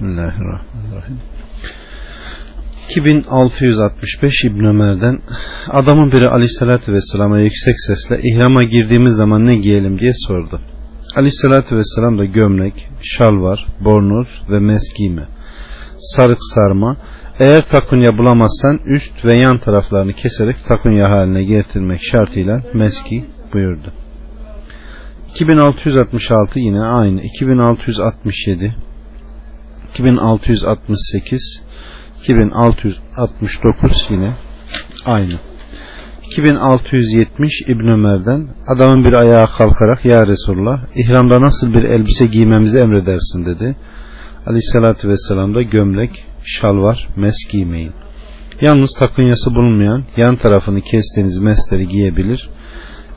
Bismillahirrahmanirrahim. 2665 İbn Ömer'den adamın biri Aleyhisselatü Vesselam'a yüksek sesle ihrama girdiğimiz zaman ne giyelim diye sordu. Aleyhisselatü Vesselam da gömlek, şalvar, bornoz ve mes giyme, sarık sarma, eğer takunya bulamazsan üst ve yan taraflarını keserek takunya haline getirmek şartıyla meski buyurdu. 2666 yine aynı. 2667 2668 2669 yine aynı. 2670 İbn Ömer'den adamın bir ayağa kalkarak ya Resulullah ihramda nasıl bir elbise giymemizi emredersin dedi. Aleyhissalatü vesselam da gömlek, şalvar, mes giymeyin. Yalnız takınyası bulunmayan yan tarafını kestiğiniz mesleri giyebilir.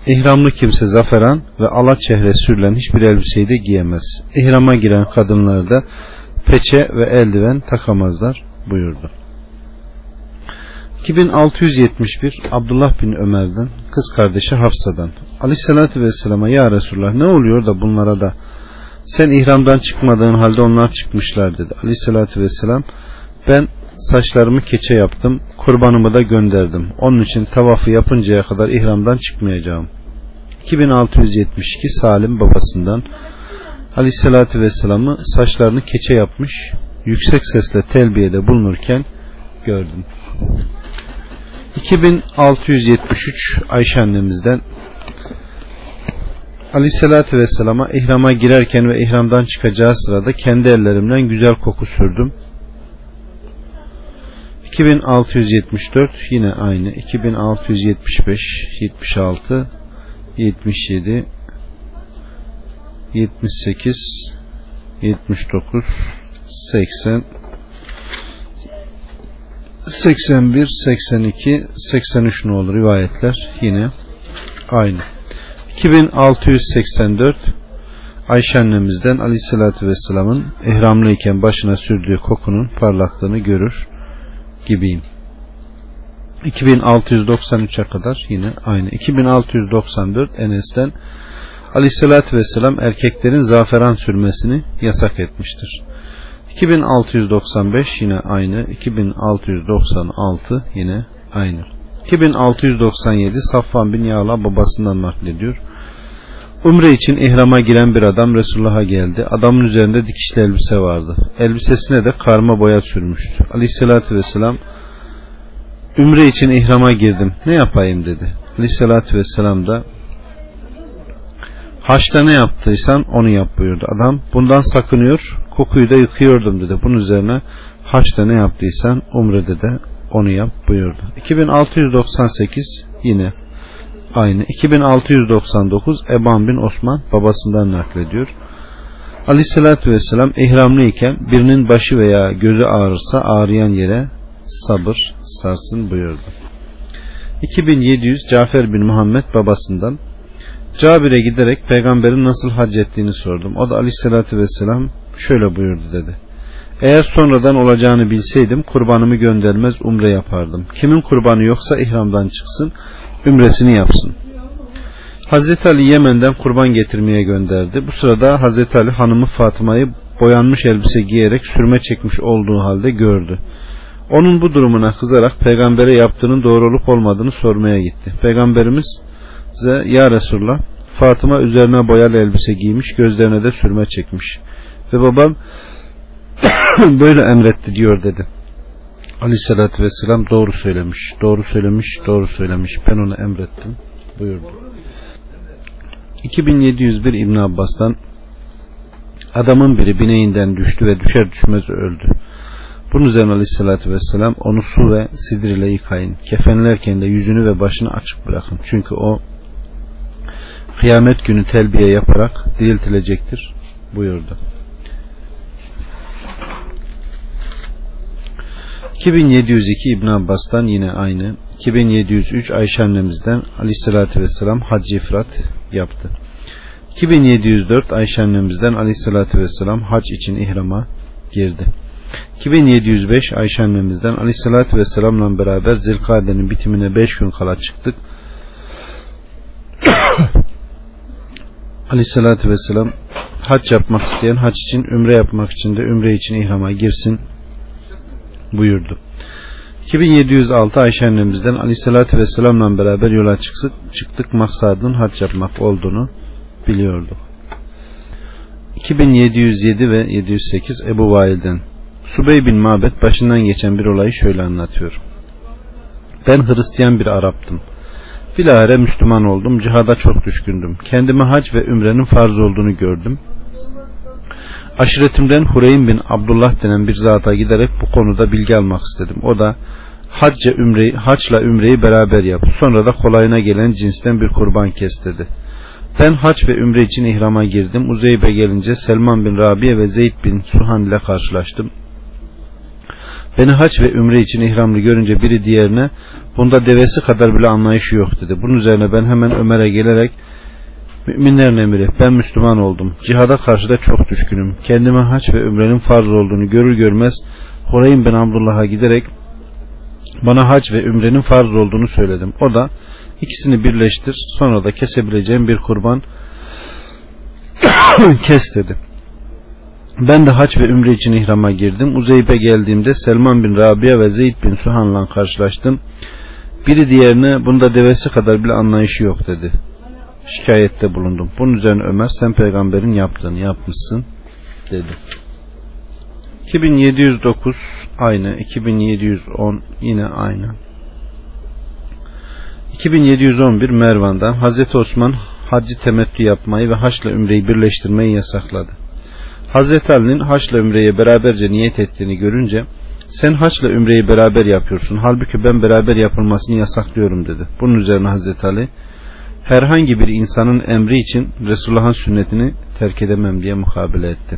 İhramlı kimse zaferan ve ala çehre sürülen hiçbir elbiseyi de giyemez. İhrama giren kadınlar da peçe ve eldiven takamazlar buyurdu. 2671 Abdullah bin Ömer'den kız kardeşi Hafsa'dan Aleyhisselatü Vesselam'a ya Resulullah ne oluyor da bunlara da sen ihramdan çıkmadığın halde onlar çıkmışlar dedi. Aleyhisselatü Vesselam ben saçlarımı keçe yaptım kurbanımı da gönderdim. Onun için tavafı yapıncaya kadar ihramdan çıkmayacağım. 2672 Salim babasından Aleyhisselatü Vesselam'ı saçlarını keçe yapmış yüksek sesle telbiyede bulunurken gördüm. 2673 Ayşe annemizden Aleyhisselatü Vesselam'a ihrama girerken ve ihramdan çıkacağı sırada kendi ellerimden güzel koku sürdüm. 2674 yine aynı. 2675 76 77 78 79 80 81 82 83 ne olur rivayetler yine aynı. 2684 Ayşe annemizden Aleyhisselatü Vesselam'ın ihramlıyken başına sürdüğü kokunun parlaklığını görür gibiyim. 2693'e kadar yine aynı. 2694 Enes'ten Aleyhisselatü Vesselam erkeklerin zaferan sürmesini yasak etmiştir. 2695 yine aynı. 2696 yine aynı. 2697 Safvan bin Yağla babasından naklediyor. Umre için ihrama giren bir adam Resulullah'a geldi. Adamın üzerinde dikişli elbise vardı. Elbisesine de karma boya sürmüştü. Aleyhissalatü vesselam Ümre için ihrama girdim. Ne yapayım dedi. Aleyhissalatü vesselam da Haçta ne yaptıysan onu yap buyurdu. Adam bundan sakınıyor, kokuyu da yıkıyordum dedi. Bunun üzerine haçta ne yaptıysan umrede de onu yap buyurdu. 2698 yine aynı. 2699 Eban bin Osman babasından naklediyor. Aleyhissalatü vesselam ihramlı iken birinin başı veya gözü ağrırsa ağrıyan yere sabır sarsın buyurdu. 2700 Cafer bin Muhammed babasından Cabir'e giderek peygamberin nasıl hac ettiğini sordum. O da aleyhissalatü vesselam şöyle buyurdu dedi. Eğer sonradan olacağını bilseydim kurbanımı göndermez umre yapardım. Kimin kurbanı yoksa ihramdan çıksın, ümresini yapsın. Hazreti Ali Yemen'den kurban getirmeye gönderdi. Bu sırada Hazreti Ali hanımı Fatıma'yı boyanmış elbise giyerek sürme çekmiş olduğu halde gördü. Onun bu durumuna kızarak peygambere yaptığının doğru olup olmadığını sormaya gitti. Peygamberimiz size ya Resulullah Fatıma üzerine boyalı elbise giymiş gözlerine de sürme çekmiş ve babam böyle emretti diyor dedi. Aleyhissalatü vesselam doğru söylemiş, doğru söylemiş, doğru söylemiş. Ben onu emrettim buyurdu. 2701 İbn Abbas'tan adamın biri bineğinden düştü ve düşer düşmez öldü. Bunun üzerine aleyhissalatü vesselam onu su ve sidir ile yıkayın. Kefenlerken de yüzünü ve başını açık bırakın. Çünkü o kıyamet günü telbiye yaparak diriltilecektir buyurdu. 2702 İbn Abbas'tan yine aynı. 2703 Ayşe annemizden Aleyhisselatü Vesselam Hacı ifrat yaptı. 2704 Ayşe annemizden Aleyhisselatü Vesselam hac için ihrama girdi. 2705 Ayşe annemizden Aleyhisselatü Vesselam'la beraber Zilkade'nin bitimine 5 gün kala çıktık. Aleyhissalatü vesselam hac yapmak isteyen hac için ümre yapmak için de ümre için ihrama girsin buyurdu. 2706 Ayşe annemizden aleyhissalatü vesselamla beraber yola çıktık, çıktık maksadının hac yapmak olduğunu biliyorduk. 2707 ve 708 Ebu Vail'den Subey bin Mabet başından geçen bir olayı şöyle anlatıyor. Ben Hristiyan bir Araptım. Bilahare Müslüman oldum. Cihada çok düşkündüm. Kendime hac ve ümrenin farz olduğunu gördüm. Aşiretimden Hureyn bin Abdullah denen bir zata giderek bu konuda bilgi almak istedim. O da hacca ümreyi, haçla ümreyi beraber yap. Sonra da kolayına gelen cinsten bir kurban kes dedi. Ben haç ve ümre için ihrama girdim. Uzeybe gelince Selman bin Rabia ve Zeyd bin Suhan ile karşılaştım. Beni haç ve ümre için ihramlı görünce biri diğerine bunda devesi kadar bile anlayışı yok dedi. Bunun üzerine ben hemen Ömer'e gelerek Müminlerin emiri ben Müslüman oldum. Cihada karşı da çok düşkünüm. Kendime haç ve ümrenin farz olduğunu görür görmez Hureyn bin Abdullah'a giderek bana hac ve ümrenin farz olduğunu söyledim. O da ikisini birleştir sonra da kesebileceğim bir kurban kes dedi. Ben de hac ve ümre için ihrama girdim. Uzeybe geldiğimde Selman bin Rabia ve Zeyd bin Suhan'la karşılaştım. Biri diğerine bunda devesi kadar bile anlayışı yok dedi. Şikayette bulundum. Bunun üzerine Ömer sen peygamberin yaptığını yapmışsın dedi. 2709 aynı 2710 yine aynı 2711 Mervan'dan Hazreti Osman haccı temettü yapmayı ve haçla ümreyi birleştirmeyi yasakladı. Hazreti Ali'nin haçla ümreye beraberce niyet ettiğini görünce sen haçla ümreyi beraber yapıyorsun halbuki ben beraber yapılmasını yasaklıyorum dedi. Bunun üzerine Hazreti Ali herhangi bir insanın emri için Resulullah'ın sünnetini terk edemem diye mukabele etti.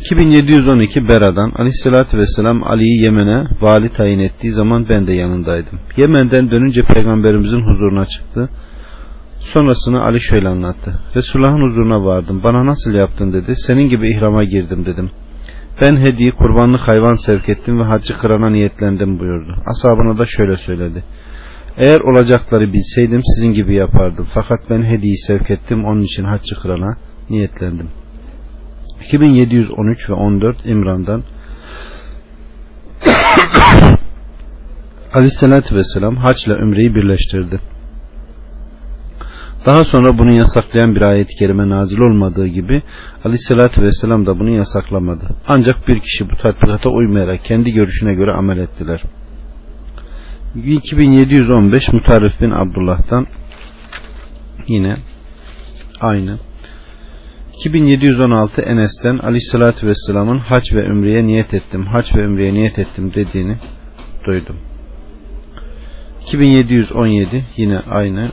2712 Bera'dan Aleyhisselatü Vesselam Ali'yi Yemen'e vali tayin ettiği zaman ben de yanındaydım. Yemen'den dönünce peygamberimizin huzuruna çıktı. Sonrasını Ali şöyle anlattı. Resulullah'ın huzuruna vardım. Bana nasıl yaptın dedi. Senin gibi ihrama girdim dedim. Ben hediye kurbanlık hayvan sevk ettim ve hacı kırana niyetlendim buyurdu. Asabına da şöyle söyledi. Eğer olacakları bilseydim sizin gibi yapardım. Fakat ben hediyeyi sevk ettim onun için haccı kırana niyetlendim.'' 2713 ve 14 İmran'dan Aleyhisselatü Vesselam haçla ümreyi birleştirdi. Daha sonra bunu yasaklayan bir ayet-i kerime nazil olmadığı gibi Aleyhisselatü Vesselam da bunu yasaklamadı. Ancak bir kişi bu tatbikata uymayarak kendi görüşüne göre amel ettiler. 2715 Mutarif bin Abdullah'tan yine aynı 2716 Enes'ten Aleyhisselatü Vesselam'ın hac ve ümreye niyet ettim, hac ve ümreye niyet ettim dediğini duydum. 2717 yine aynı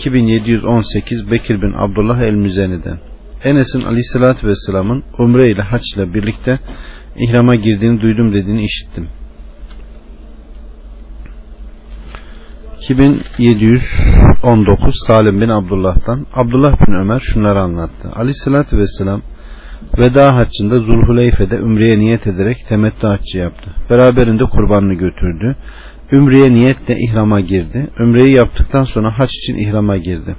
2718 Bekir bin Abdullah el-Müzeni'den Enes'in Aleyhisselatü Vesselam'ın umre ile hac ile birlikte ihrama girdiğini duydum dediğini işittim. 2719 Salim bin Abdullah'tan Abdullah bin Ömer şunları anlattı. Aleyhissalatü vesselam veda haccında Zulhuleyfe'de Ümre'ye niyet ederek temettü haccı yaptı. Beraberinde kurbanını götürdü. Ümre'ye niyetle ihrama girdi. Ümreyi yaptıktan sonra hac için ihrama girdi.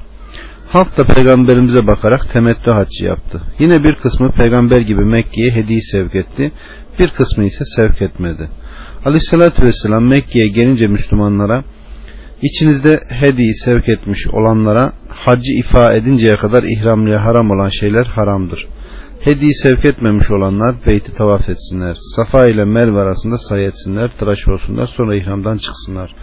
Halk da peygamberimize bakarak temettü haccı yaptı. Yine bir kısmı peygamber gibi Mekke'ye hediye sevk etti. Bir kısmı ise sevk etmedi. Aleyhissalatü vesselam Mekke'ye gelince Müslümanlara İçinizde hediye sevk etmiş olanlara hacı ifa edinceye kadar ihramlıya haram olan şeyler haramdır. Hediye sevk etmemiş olanlar beyti tavaf etsinler. Safa ile Merve arasında say etsinler, tıraş olsunlar, sonra ihramdan çıksınlar.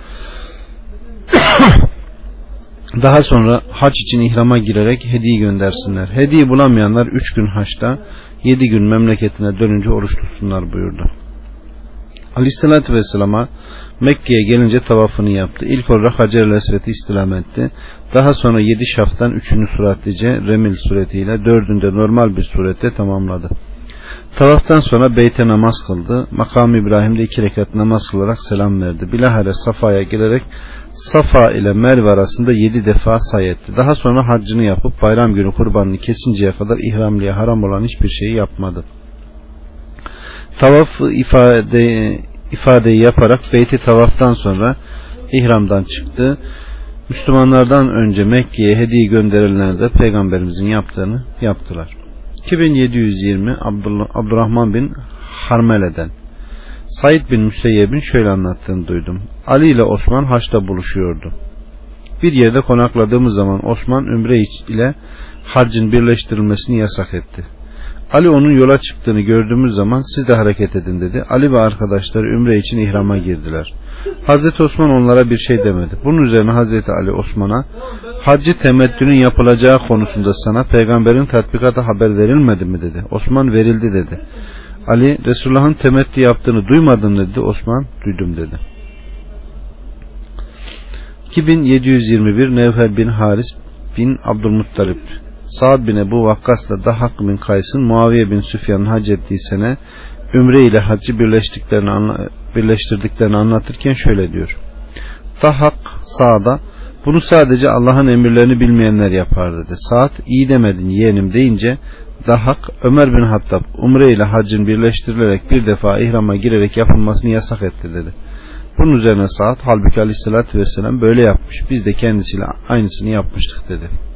Daha sonra hac için ihrama girerek hediye göndersinler. Hediye bulamayanlar üç gün haçta, yedi gün memleketine dönünce oruç tutsunlar buyurdu. Aleyhissalatü Vesselam'a Mekke'ye gelince tavafını yaptı. İlk olarak Hacer-i Esved'i istilam etti. Daha sonra yedi şaftan üçünü suratlice remil suretiyle dördünde normal bir surette tamamladı. Tavaftan sonra beyte namaz kıldı. Makam İbrahim'de iki rekat namaz kılarak selam verdi. Bilahare Safa'ya gelerek Safa ile Merve arasında yedi defa say etti. Daha sonra haccını yapıp bayram günü kurbanını kesinceye kadar ihramliye haram olan hiçbir şeyi yapmadı. Tavaf ifade ifadeyi yaparak beyti tavaftan sonra ihramdan çıktı. Müslümanlardan önce Mekke'ye hediye gönderilenler de peygamberimizin yaptığını yaptılar. 2720 Abdullah, Abdurrahman bin Harmele'den Said bin Müseyyeb'in şöyle anlattığını duydum. Ali ile Osman haçta buluşuyordu. Bir yerde konakladığımız zaman Osman Ümre ile haccın birleştirilmesini yasak etti. Ali onun yola çıktığını gördüğümüz zaman siz de hareket edin dedi. Ali ve arkadaşları Ümre için ihrama girdiler. Hazreti Osman onlara bir şey demedi. Bunun üzerine Hazreti Ali Osman'a haccı temettünün yapılacağı konusunda sana peygamberin tatbikata haber verilmedi mi dedi. Osman verildi dedi. Ali Resulullah'ın temettü yaptığını duymadın dedi. Osman duydum dedi. 2721 Nevfel bin Haris bin Abdülmuttalip Sa'd bin Ebu Vakkas'la Dahak bin Kays'ın Muaviye bin Süfyan'ın hac ettiği sene Ümre ile haccı birleştiklerini birleştirdiklerini anlatırken şöyle diyor. Dahak Sa'da bunu sadece Allah'ın emirlerini bilmeyenler yapar dedi. Saat iyi demedin yeğenim deyince Dahak Ömer bin Hattab Umre ile haccın birleştirilerek bir defa ihrama girerek yapılmasını yasak etti dedi. Bunun üzerine Saat halbuki aleyhissalatü vesselam böyle yapmış. Biz de kendisiyle aynısını yapmıştık dedi.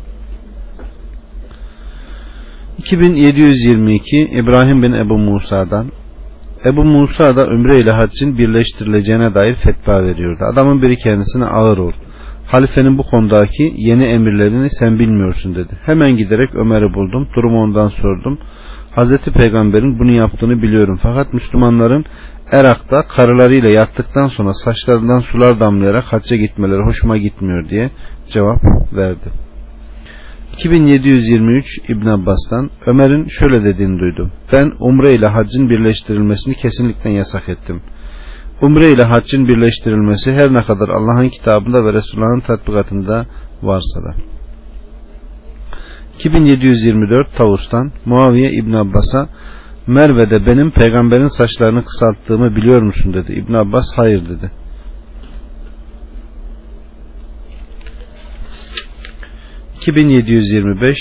2722 İbrahim bin Ebu Musa'dan Ebu Musa da Ümre ile haccın birleştirileceğine dair fetva veriyordu. Adamın biri kendisine ağır ol. Halifenin bu konudaki yeni emirlerini sen bilmiyorsun dedi. Hemen giderek Ömer'i buldum. Durumu ondan sordum. Hazreti Peygamber'in bunu yaptığını biliyorum. Fakat Müslümanların Erak'ta karılarıyla yattıktan sonra saçlarından sular damlayarak hacca gitmeleri hoşuma gitmiyor diye cevap verdi. 2723 İbn Abbas'tan Ömer'in şöyle dediğini duydum. Ben umre ile haccın birleştirilmesini kesinlikle yasak ettim. Umre ile haccın birleştirilmesi her ne kadar Allah'ın kitabında ve Resulullah'ın tatbikatında varsa da. 2724 Tavus'tan Muaviye İbn Abbas'a Merve'de benim peygamberin saçlarını kısalttığımı biliyor musun dedi. İbn Abbas hayır dedi. 2725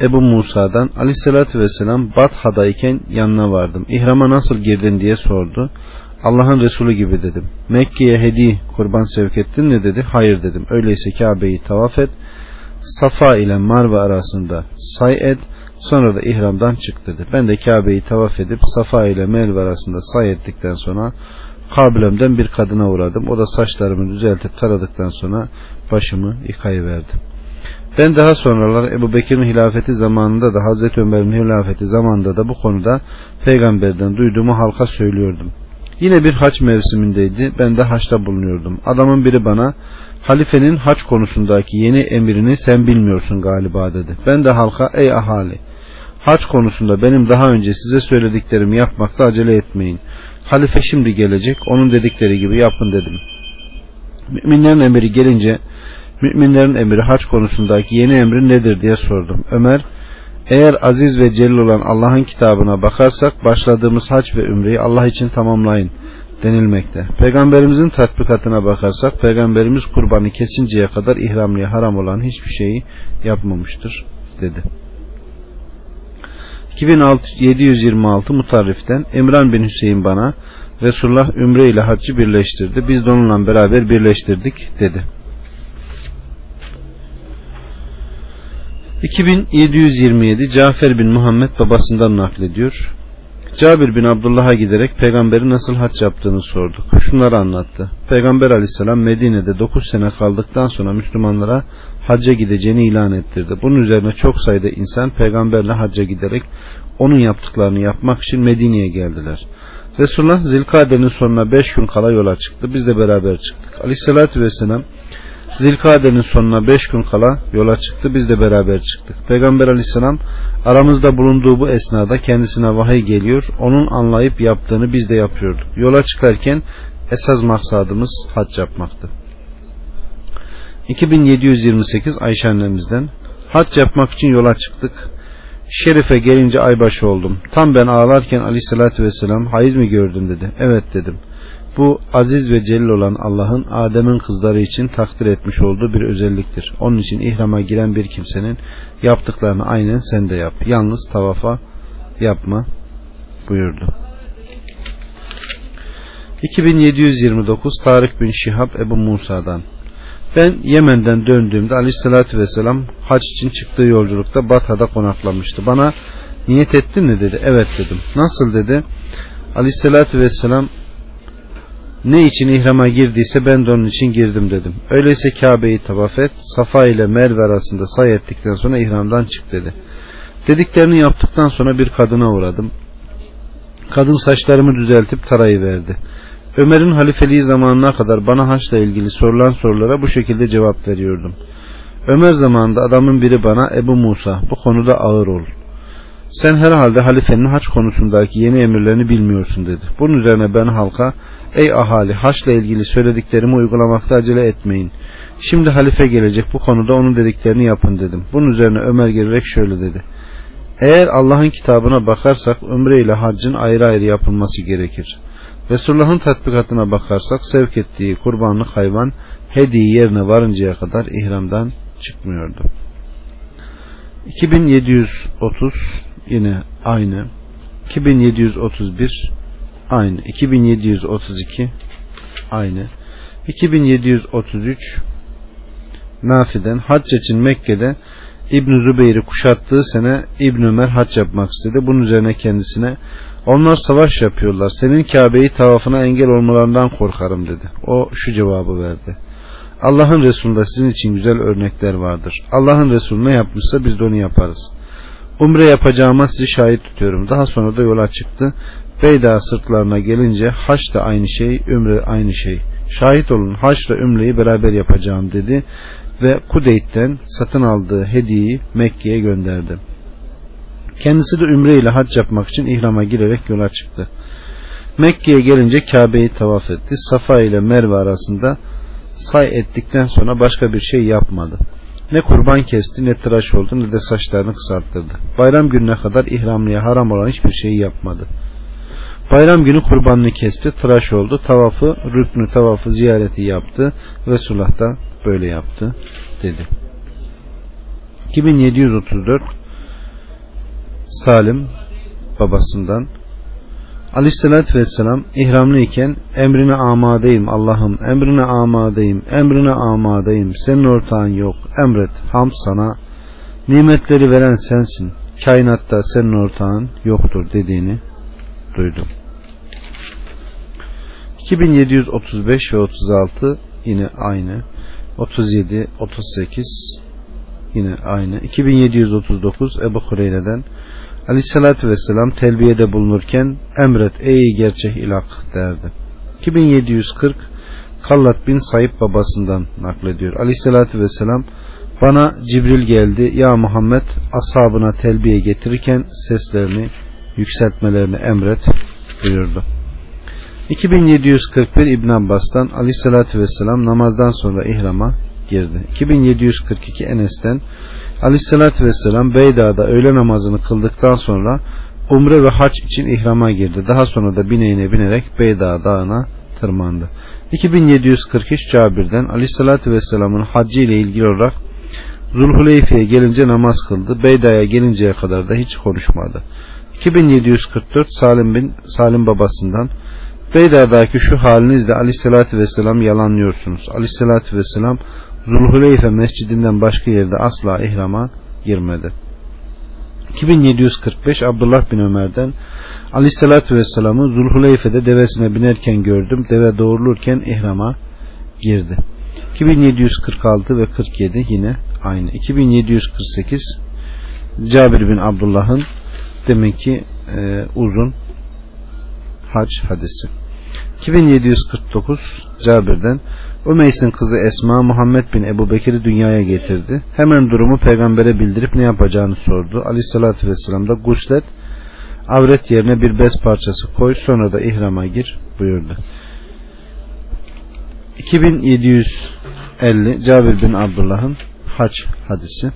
Ebu Musa'dan Aleyhisselatü Vesselam Batha'dayken yanına vardım. İhrama nasıl girdin diye sordu. Allah'ın Resulü gibi dedim. Mekke'ye hediye kurban sevk ettin mi dedi. Hayır dedim. Öyleyse Kabe'yi tavaf et. Safa ile Marve arasında say et. Sonra da ihramdan çık dedi. Ben de Kabe'yi tavaf edip Safa ile Merve arasında say ettikten sonra kabilemden bir kadına uğradım. O da saçlarımı düzeltip taradıktan sonra başımı yıkayıverdim. Ben daha sonralar Ebu Bekir'in hilafeti zamanında da Hazreti Ömer'in hilafeti zamanında da bu konuda peygamberden duyduğumu halka söylüyordum. Yine bir haç mevsimindeydi. Ben de haçta bulunuyordum. Adamın biri bana halifenin haç konusundaki yeni emrini sen bilmiyorsun galiba dedi. Ben de halka ey ahali haç konusunda benim daha önce size söylediklerimi yapmakta acele etmeyin. Halife şimdi gelecek onun dedikleri gibi yapın dedim. Müminlerin emri gelince müminlerin emri haç konusundaki yeni emri nedir diye sordum. Ömer eğer aziz ve celil olan Allah'ın kitabına bakarsak başladığımız haç ve ümreyi Allah için tamamlayın denilmekte. Peygamberimizin tatbikatına bakarsak peygamberimiz kurbanı kesinceye kadar ihramlıya haram olan hiçbir şeyi yapmamıştır dedi. 2726 Mutarrif'ten Emran bin Hüseyin bana Resulullah Ümre ile haccı birleştirdi. Biz de onunla beraber birleştirdik dedi. 2727 Cafer bin Muhammed babasından naklediyor. Cabir bin Abdullah'a giderek peygamberi nasıl hac yaptığını sorduk. Şunları anlattı. Peygamber aleyhisselam Medine'de 9 sene kaldıktan sonra Müslümanlara hacca gideceğini ilan ettirdi. Bunun üzerine çok sayıda insan peygamberle hacca giderek onun yaptıklarını yapmak için Medine'ye geldiler. Resulullah Zilkade'nin sonuna 5 gün kala yola çıktı. Biz de beraber çıktık. Aleyhissalatü vesselam Zilkade'nin sonuna 5 gün kala yola çıktı. Biz de beraber çıktık. Peygamber aleyhisselam aramızda bulunduğu bu esnada kendisine vahiy geliyor. Onun anlayıp yaptığını biz de yapıyorduk. Yola çıkarken esas maksadımız hac yapmaktı. 2728 Ayşe annemizden hac yapmak için yola çıktık. Şerife gelince aybaşı oldum. Tam ben ağlarken aleyhissalatü vesselam hayız mı gördün dedi. Evet dedim. Bu aziz ve celil olan Allah'ın Adem'in kızları için takdir etmiş olduğu bir özelliktir. Onun için ihrama giren bir kimsenin yaptıklarını aynen sen de yap. Yalnız tavafa yapma buyurdu. 2729 Tarık bin Şihab Ebu Musa'dan Ben Yemen'den döndüğümde aleyhissalatü vesselam hac için çıktığı yolculukta Batha'da konaklamıştı. Bana niyet ettin mi dedi. Evet dedim. Nasıl dedi. Aleyhissalatü vesselam ne için ihrama girdiyse ben de onun için girdim dedim. Öyleyse Kabe'yi tavaf et, Safa ile Merve arasında say ettikten sonra ihramdan çık dedi. Dediklerini yaptıktan sonra bir kadına uğradım. Kadın saçlarımı düzeltip tarayı verdi. Ömer'in halifeliği zamanına kadar bana haçla ilgili sorulan sorulara bu şekilde cevap veriyordum. Ömer zamanında adamın biri bana Ebu Musa bu konuda ağır ol. Sen herhalde halifenin haç konusundaki yeni emirlerini bilmiyorsun dedi. Bunun üzerine ben halka ey ahali haçla ilgili söylediklerimi uygulamakta acele etmeyin. Şimdi halife gelecek bu konuda onun dediklerini yapın dedim. Bunun üzerine Ömer gelerek şöyle dedi. Eğer Allah'ın kitabına bakarsak ömre ile haccın ayrı ayrı yapılması gerekir. Resulullah'ın tatbikatına bakarsak sevk ettiği kurbanlık hayvan hediye yerine varıncaya kadar ihramdan çıkmıyordu. 2730 yine aynı. 2731 aynı. 2732 aynı. 2733 Nafi'den hac için Mekke'de İbn Zübeyir'i kuşattığı sene İbn Ömer hac yapmak istedi. Bunun üzerine kendisine onlar savaş yapıyorlar. Senin Kabe'yi tavafına engel olmalarından korkarım dedi. O şu cevabı verdi. Allah'ın Resulü'nde sizin için güzel örnekler vardır. Allah'ın Resulü ne yapmışsa biz de onu yaparız. Umre yapacağıma sizi şahit tutuyorum. Daha sonra da yola çıktı. Beyda sırtlarına gelince haç da aynı şey, ümre aynı şey. Şahit olun haçla ümreyi beraber yapacağım dedi ve Kudeyt'ten satın aldığı hediyeyi Mekke'ye gönderdi. Kendisi de ümre ile hac yapmak için ihrama girerek yola çıktı. Mekke'ye gelince Kabe'yi tavaf etti. Safa ile Merve arasında say ettikten sonra başka bir şey yapmadı. Ne kurban kesti ne tıraş oldu ne de saçlarını kısalttırdı. Bayram gününe kadar ihramlıya haram olan hiçbir şeyi yapmadı. Bayram günü kurbanını kesti, tıraş oldu, tavafı, rüknü tavafı ziyareti yaptı. Resulullah da böyle yaptı dedi. 2734 Salim babasından Aleyhisselatü Vesselam ihramlı iken emrine amadeyim Allah'ım emrine amadeyim emrine amadeyim senin ortağın yok emret ham sana nimetleri veren sensin kainatta senin ortağın yoktur dediğini duydum. 2735 ve 36 yine aynı 37 38 yine aynı 2739 Ebu Hureyre'den Aleyhissalatü Vesselam telbiyede bulunurken emret ey gerçek ilah derdi. 2740 Kallat bin Sayıp babasından naklediyor. Aleyhissalatü Vesselam bana Cibril geldi ya Muhammed ashabına telbiye getirirken seslerini yükseltmelerini emret buyurdu. 2741 İbn Abbas'tan Aleyhissalatü Vesselam namazdan sonra ihrama girdi. 2742 Enes'ten Aleyhissalatü Vesselam Beyda'da öğle namazını kıldıktan sonra umre ve haç için ihrama girdi. Daha sonra da bineğine binerek Beyda dağına tırmandı. 2743 Cabir'den Aleyhissalatü Vesselam'ın haccı ile ilgili olarak Zulhuleyfe'ye gelince namaz kıldı. Beyda'ya gelinceye kadar da hiç konuşmadı. 2744 Salim bin Salim babasından Beyda'daki şu halinizle Aleyhisselatü Vesselam yalanlıyorsunuz. Aleyhisselatü Vesselam Zulhuleyfe mescidinden başka yerde asla ihrama girmedi. 2745 Abdullah bin Ömer'den Aleyhisselatü Vesselam'ı Zulhuleyfe'de devesine binerken gördüm. Deve doğrulurken ihrama girdi. 2746 ve 47 yine aynı. 2748 Cabir bin Abdullah'ın demek ki e, uzun hac hadisi. 2749 Cabir'den Ümeys'in kızı Esma Muhammed bin Ebu Bekir'i dünyaya getirdi. Hemen durumu peygambere bildirip ne yapacağını sordu. Aleyhissalatü vesselam da guslet avret yerine bir bez parçası koy sonra da ihrama gir buyurdu. 2750 Cabir bin Abdullah'ın hac hadisi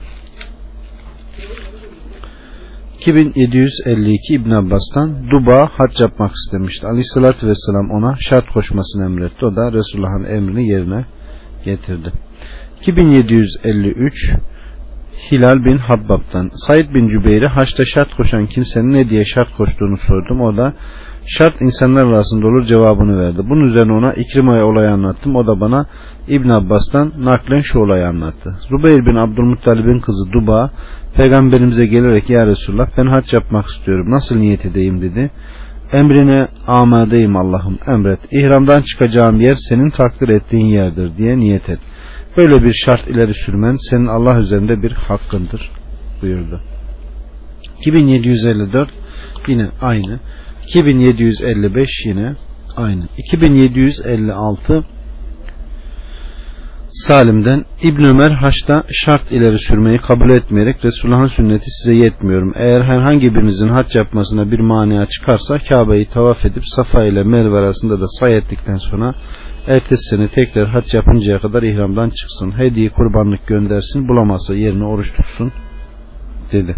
2752 İbn Abbas'tan Duba hac yapmak istemişti. Aleyhissalatü vesselam ona şart koşmasını emretti. O da Resulullah'ın emrini yerine getirdi. 2753 Hilal bin Habbab'dan Said bin Cübeyr'e haçta şart koşan kimsenin ne diye şart koştuğunu sordum. O da Şart insanlar arasında olur cevabını verdi. Bunun üzerine ona İkrima'ya olayı anlattım. O da bana İbn Abbas'tan naklen şu olayı anlattı. Zubeyir bin Abdülmuttalib'in kızı Duba peygamberimize gelerek ya Resulullah ben hac yapmak istiyorum. Nasıl niyet edeyim dedi. Emrine amadeyim Allah'ım emret. İhramdan çıkacağım yer senin takdir ettiğin yerdir diye niyet et. Böyle bir şart ileri sürmen senin Allah üzerinde bir hakkındır buyurdu. 2754 yine aynı. 2755 yine aynı. 2756 Salim'den İbn Ömer haçta şart ileri sürmeyi kabul etmeyerek Resulullah'ın sünneti size yetmiyorum. Eğer herhangi birinizin haç yapmasına bir mania çıkarsa Kabe'yi tavaf edip Safa ile Merve arasında da say ettikten sonra ertesi sene tekrar haç yapıncaya kadar ihramdan çıksın. Hediye kurbanlık göndersin bulamazsa yerine oruç tutsun dedi.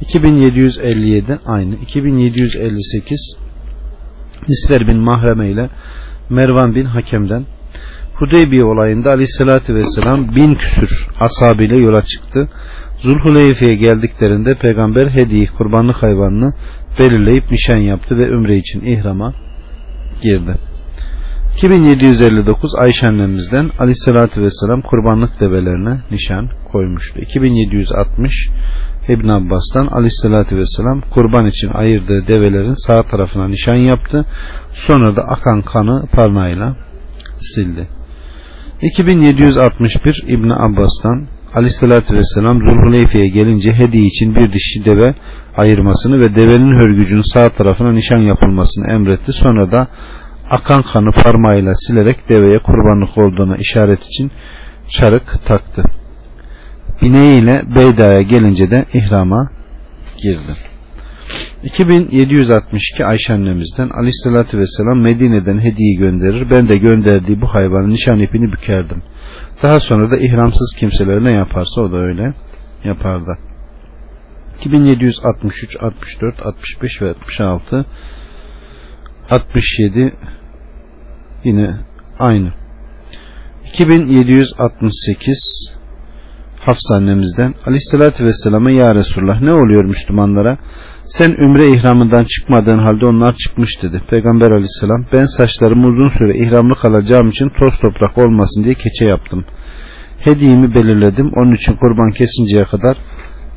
2757 aynı. 2758 Nisver bin Mahreme ile Mervan bin Hakem'den Hudeybiye olayında aleyhissalatü vesselam bin küsür ashabıyla yola çıktı. Zulhuleyfe'ye geldiklerinde peygamber hediye kurbanlık hayvanını belirleyip nişan yaptı ve ümre için ihrama girdi. 2759 Ayşe annemizden aleyhissalatü vesselam kurbanlık develerine nişan koymuştu. 2760 İbn Abbas'tan aleyhissalatü vesselam kurban için ayırdığı develerin sağ tarafına nişan yaptı. Sonra da akan kanı parmağıyla sildi. 2761 İbn Abbas'tan Aleyhisselatü Vesselam Zulhuleyfe'ye gelince hediye için bir dişi deve ayırmasını ve devenin hörgücünün sağ tarafına nişan yapılmasını emretti. Sonra da akan kanı parmağıyla silerek deveye kurbanlık olduğuna işaret için çarık taktı. Bineğiyle Beyda'ya gelince de ihrama girdi. 2762 Ayşe annemizden Aleyhisselatü Vesselam Medine'den hediye gönderir. Ben de gönderdiği bu hayvanın nişan ipini bükerdim. Daha sonra da ihramsız kimseler ne yaparsa o da öyle yapardı. 2763, 64, 65 ve 66 67 yine aynı. 2768 Hafsa annemizden Aleyhisselatü Vesselam'a Ya Resulullah ne oluyor Müslümanlara? Sen ümre ihramından çıkmadığın halde onlar çıkmış dedi. Peygamber aleyhisselam ben saçlarımı uzun süre ihramlı kalacağım için toz toprak olmasın diye keçe yaptım. Hediyemi belirledim. Onun için kurban kesinceye kadar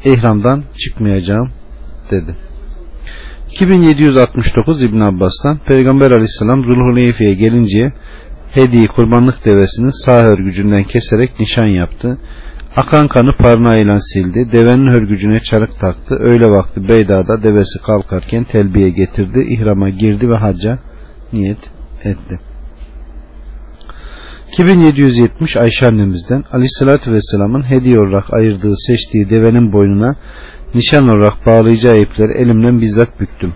ihramdan çıkmayacağım dedi. 2769 İbn Abbas'tan Peygamber aleyhisselam Zulhuleyfe'ye gelinceye hediye kurbanlık devesinin sağ örgücünden keserek nişan yaptı. Akan kanı parmağıyla sildi. Devenin hörgücüne çarık taktı. Öyle vakti Beyda'da devesi kalkarken telbiye getirdi. İhrama girdi ve hacca niyet etti. 2770 Ayşe annemizden Aleyhisselatü Vesselam'ın hediye olarak ayırdığı seçtiği devenin boynuna nişan olarak bağlayacağı ipleri elimle bizzat büktüm.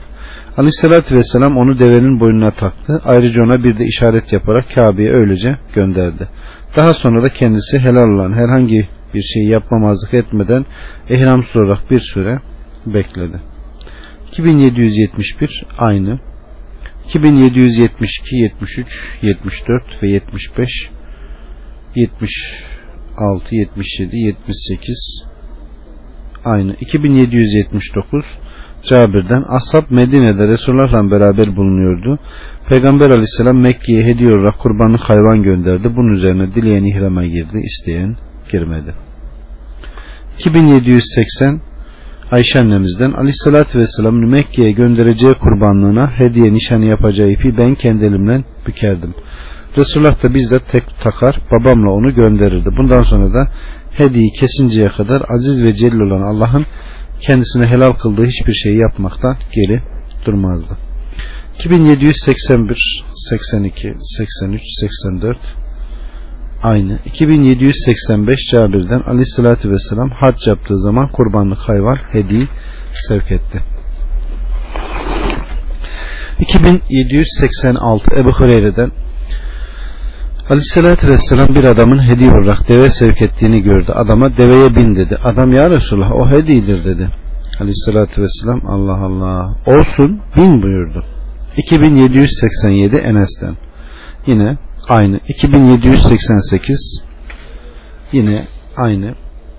Aleyhisselatü Vesselam onu devenin boynuna taktı. Ayrıca ona bir de işaret yaparak Kabe'ye öylece gönderdi. Daha sonra da kendisi helal olan herhangi bir şey yapmamazlık etmeden ihramsız olarak bir süre bekledi. 2771 aynı. 2772, 73, 74 ve 75 76, 77, 78 aynı. 2779 Cabir'den Ashab Medine'de Resulullah'la beraber bulunuyordu. Peygamber aleyhisselam Mekke'ye hediye olarak kurbanlık hayvan gönderdi. Bunun üzerine dileyen ihrama girdi, isteyen girmedi. 2780 Ayşe annemizden Aleyhisselatü Vesselam'ın Mekke'ye göndereceği kurbanlığına hediye nişanı yapacağı ipi ben kendi bükerdim. Resulullah da bizzat tek takar babamla onu gönderirdi. Bundan sonra da hediyeyi kesinceye kadar aziz ve celil olan Allah'ın kendisine helal kıldığı hiçbir şeyi yapmaktan geri durmazdı. 2781, 82, 83, 84 aynı. 2785 Cabir'den aleyhissalatü vesselam hac yaptığı zaman kurbanlık hayvan hediye sevk etti. 2786 Ebu Hureyre'den Aleyhissalatü Vesselam bir adamın hediye olarak deve sevk ettiğini gördü. Adama deveye bin dedi. Adam ya Resulullah o hediyedir dedi. Aleyhissalatü Vesselam Allah Allah olsun bin buyurdu. 2787 Enes'ten. Yine aynı. 2788 yine aynı.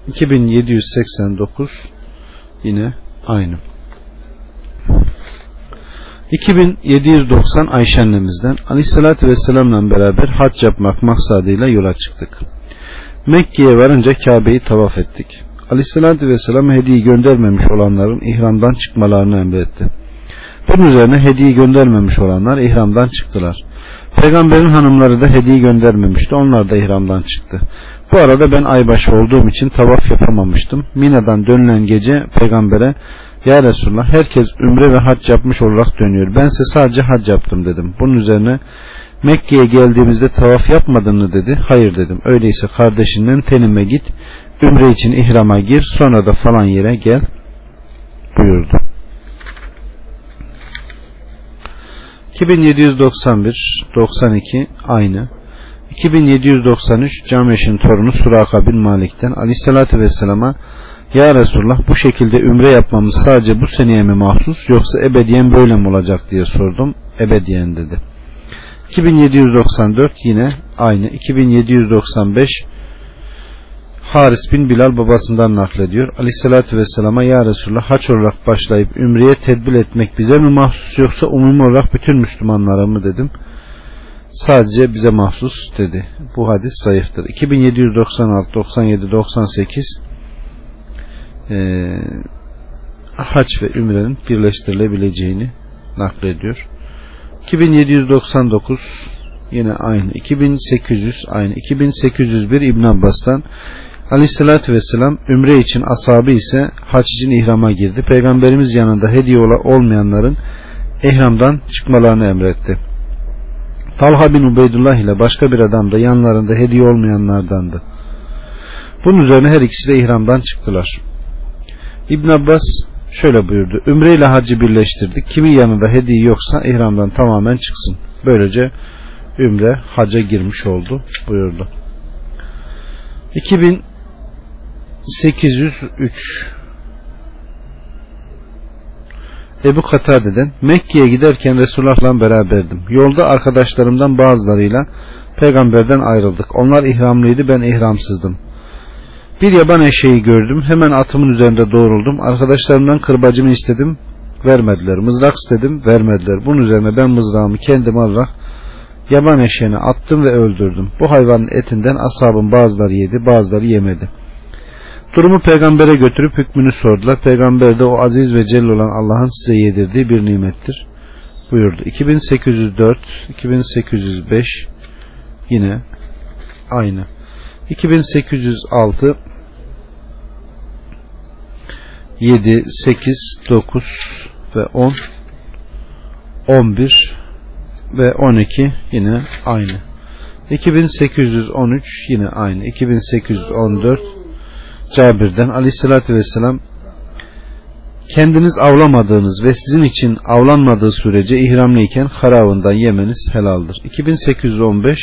2789 yine aynı. 2790 Ayşe annemizden Aleyhisselatü Vesselam'la beraber hac yapmak maksadıyla yola çıktık. Mekke'ye varınca Kabe'yi tavaf ettik. Aleyhisselatü Vesselam hediye göndermemiş olanların ihramdan çıkmalarını emretti. Bunun üzerine hediye göndermemiş olanlar ihramdan çıktılar. Peygamberin hanımları da hediye göndermemişti. Onlar da ihramdan çıktı. Bu arada ben aybaşı olduğum için tavaf yapamamıştım. Mina'dan dönülen gece peygambere ya Resulullah herkes ümre ve hac yapmış olarak dönüyor. Bense sadece hac yaptım dedim. Bunun üzerine Mekke'ye geldiğimizde tavaf yapmadın mı dedi. Hayır dedim. Öyleyse kardeşinden tenime git. Ümre için ihrama gir. Sonra da falan yere gel buyurdu. 2791 92 aynı 2793 Cameş'in torunu Suraka bin Malik'ten Aleyhisselatü Vesselam'a Ya Resulullah bu şekilde ümre yapmamız sadece bu seneye mi mahsus yoksa ebediyen böyle mi olacak diye sordum. Ebediyen dedi. 2794 yine aynı. 2795 Haris bin Bilal babasından naklediyor. Aleyhissalatü vesselama Ya Resulullah haç olarak başlayıp ümreye tedbir etmek bize mi mahsus yoksa umumi olarak bütün Müslümanlara mı dedim. Sadece bize mahsus dedi. Bu hadis zayıftır. 2796, 97, 98 e, haç ve ümrenin birleştirilebileceğini naklediyor. 2799 yine aynı. 2800 aynı. 2801 İbn Abbas'tan Aleyhissalatü Vesselam ümre için asabı ise haç için ihrama girdi. Peygamberimiz yanında hediye olmayanların ihramdan çıkmalarını emretti. Talha bin Ubeydullah ile başka bir adam da yanlarında hediye olmayanlardandı. Bunun üzerine her ikisi de ihramdan çıktılar. İbn Abbas şöyle buyurdu. Ümre ile hacı birleştirdik. Kimin yanında hediye yoksa ihramdan tamamen çıksın. Böylece ümre haca girmiş oldu buyurdu. 2803 Ebu Katade'den Mekke'ye giderken Resulullah'la beraberdim. Yolda arkadaşlarımdan bazılarıyla peygamberden ayrıldık. Onlar ihramlıydı ben ihramsızdım. Bir yaban eşeği gördüm. Hemen atımın üzerinde doğruldum. Arkadaşlarımdan kırbacımı istedim. Vermediler. Mızrak istedim. Vermediler. Bunun üzerine ben mızrağımı kendim alarak yaban eşeğine attım ve öldürdüm. Bu hayvanın etinden ashabın bazıları yedi, bazıları yemedi. Durumu peygambere götürüp hükmünü sordular. Peygamber de o aziz ve celil olan Allah'ın size yedirdiği bir nimettir buyurdu. 2804, 2805 yine aynı. 2806 7, 8, 9 ve 10 11 ve 12 yine aynı. 2813 yine aynı. 2814 Cabir'den aleyhissalatü vesselam kendiniz avlamadığınız ve sizin için avlanmadığı sürece ihramlıyken haravından yemeniz helaldir. 2815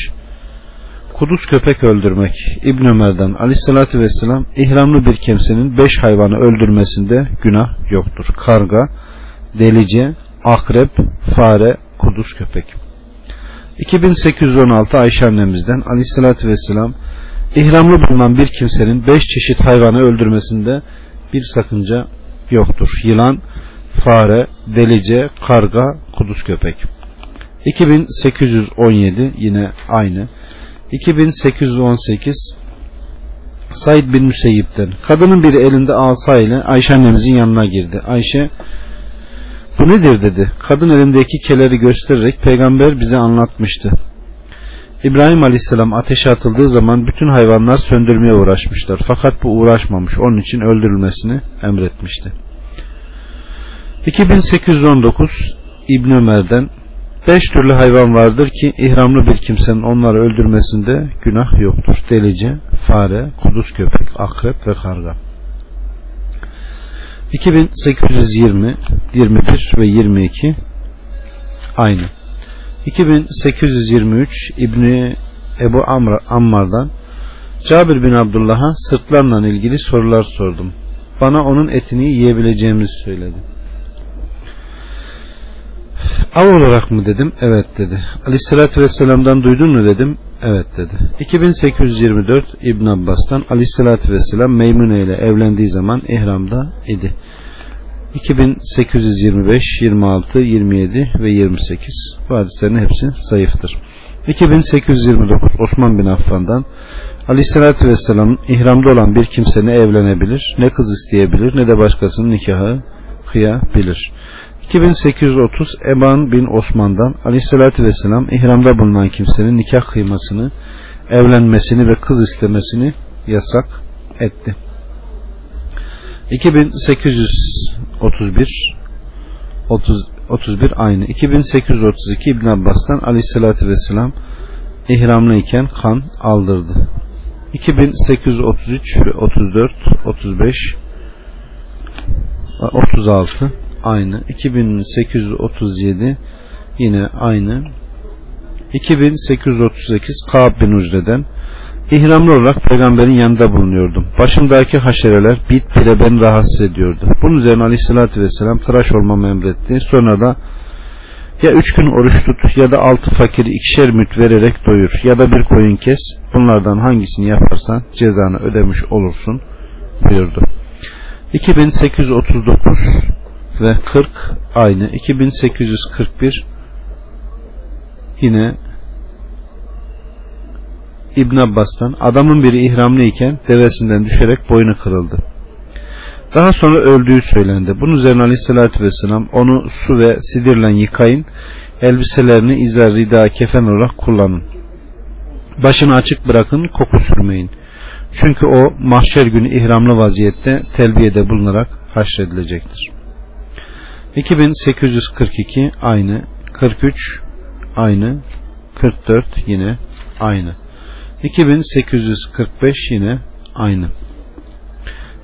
Kuduz köpek öldürmek İbn Ömer'den aleyhissalatü vesselam ihramlı bir kimsenin beş hayvanı öldürmesinde günah yoktur. Karga, delice, akrep, fare, kuduz köpek. 2816 Ayşe annemizden aleyhissalatü vesselam ihramlı bulunan bir kimsenin beş çeşit hayvanı öldürmesinde bir sakınca yoktur. Yılan, fare, delice, karga, kuduz köpek. 2817 yine aynı. 2818 Said bin Müseyyip'ten kadının biri elinde asa ile Ayşe annemizin yanına girdi. Ayşe bu nedir dedi. Kadın elindeki keleri göstererek peygamber bize anlatmıştı. İbrahim Aleyhisselam ateşe atıldığı zaman bütün hayvanlar söndürmeye uğraşmışlar. Fakat bu uğraşmamış. Onun için öldürülmesini emretmişti. 2819 İbn Ömer'den Beş türlü hayvan vardır ki ihramlı bir kimsenin onları öldürmesinde günah yoktur. Delice, fare, kuduz köpek, akrep ve karga. 2820, 21 ve 22 aynı. 2823 İbni Ebu Amr, Ammar'dan Cabir bin Abdullah'a sırtlarla ilgili sorular sordum. Bana onun etini yiyebileceğimizi söyledi. Av olarak mı dedim? Evet dedi. Aleyhissalatü Vesselam'dan duydun mu dedim? Evet dedi. 2824 İbn Abbas'tan Aleyhissalatü Vesselam Meymune ile evlendiği zaman ihramda idi. 2825, 26, 27 ve 28 bu hadislerin hepsi zayıftır. 2829 Osman bin Affan'dan Aleyhisselatü Vesselam'ın ihramda olan bir kimse ne evlenebilir, ne kız isteyebilir, ne de başkasının nikahı kıyabilir. 2830 Eban bin Osman'dan Aleyhisselatü Vesselam ihramda bulunan kimsenin nikah kıymasını, evlenmesini ve kız istemesini yasak etti. 2831 30, 31 aynı. 2832 İbn Abbas'tan Aleyhisselatü Vesselam ihramlı iken kan aldırdı. 2833 ve 34 35 36 aynı. 2837 yine aynı. 2838 Kaab bin Ucre'den İhramlı olarak peygamberin yanında bulunuyordum. Başımdaki haşereler bit bile beni rahatsız ediyordu. Bunun üzerine aleyhissalatü vesselam tıraş olmamı emretti. Sonra da ya üç gün oruç tut ya da altı fakiri ikişer müt vererek doyur ya da bir koyun kes. Bunlardan hangisini yaparsan cezanı ödemiş olursun buyurdu. 2839 ve 40 aynı. 2841 yine İbn Abbas'tan adamın biri ihramlı iken devesinden düşerek boynu kırıldı. Daha sonra öldüğü söylendi. Bunun üzerine aleyhissalatü vesselam onu su ve sidirle yıkayın, elbiselerini izar, rida, kefen olarak kullanın. Başını açık bırakın, koku sürmeyin. Çünkü o mahşer günü ihramlı vaziyette telbiyede bulunarak haşredilecektir. 2842 aynı, 43 aynı, 44 yine aynı. 2845 yine aynı.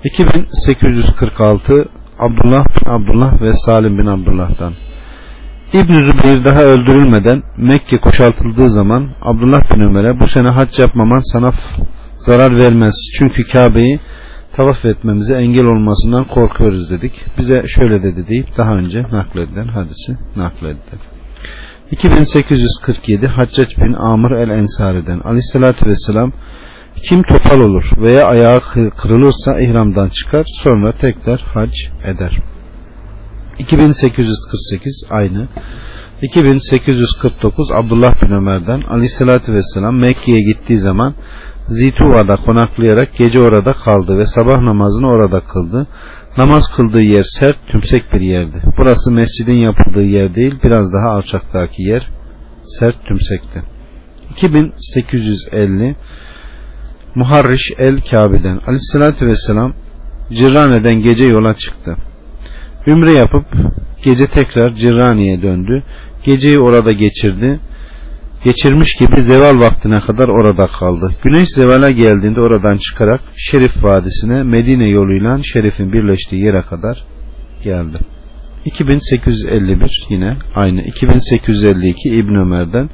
2846 Abdullah bin Abdullah ve Salim bin Abdullah'tan. İbn Zübeyir daha öldürülmeden Mekke kuşatıldığı zaman Abdullah bin Ömer'e bu sene hac yapmaman sana zarar vermez. Çünkü Kabe'yi tavaf etmemize engel olmasından korkuyoruz dedik. Bize şöyle dedi deyip daha önce nakledilen hadisi nakletti. 2847 Haccac bin Amr el-Ensari'den aleyhissalatü vesselam kim topal olur veya ayağı kırılırsa ihramdan çıkar sonra tekrar hac eder. 2848 aynı. 2849 Abdullah bin Ömer'den aleyhissalatü vesselam Mekke'ye gittiği zaman Zituva'da konaklayarak gece orada kaldı ve sabah namazını orada kıldı. Namaz kıldığı yer sert, tümsek bir yerdi. Burası mescidin yapıldığı yer değil, biraz daha alçaktaki yer sert tümsekti. 2850 Muharriş el Kabe'den Aleyhisselatü Vesselam Cirrane'den gece yola çıktı. Ümre yapıp gece tekrar Cirrane'ye döndü. Geceyi orada geçirdi geçirmiş gibi zeval vaktine kadar orada kaldı. Güneş zevala geldiğinde oradan çıkarak Şerif Vadisi'ne Medine yoluyla Şerif'in birleştiği yere kadar geldi. 2851 yine aynı 2852 İbn Ömer'den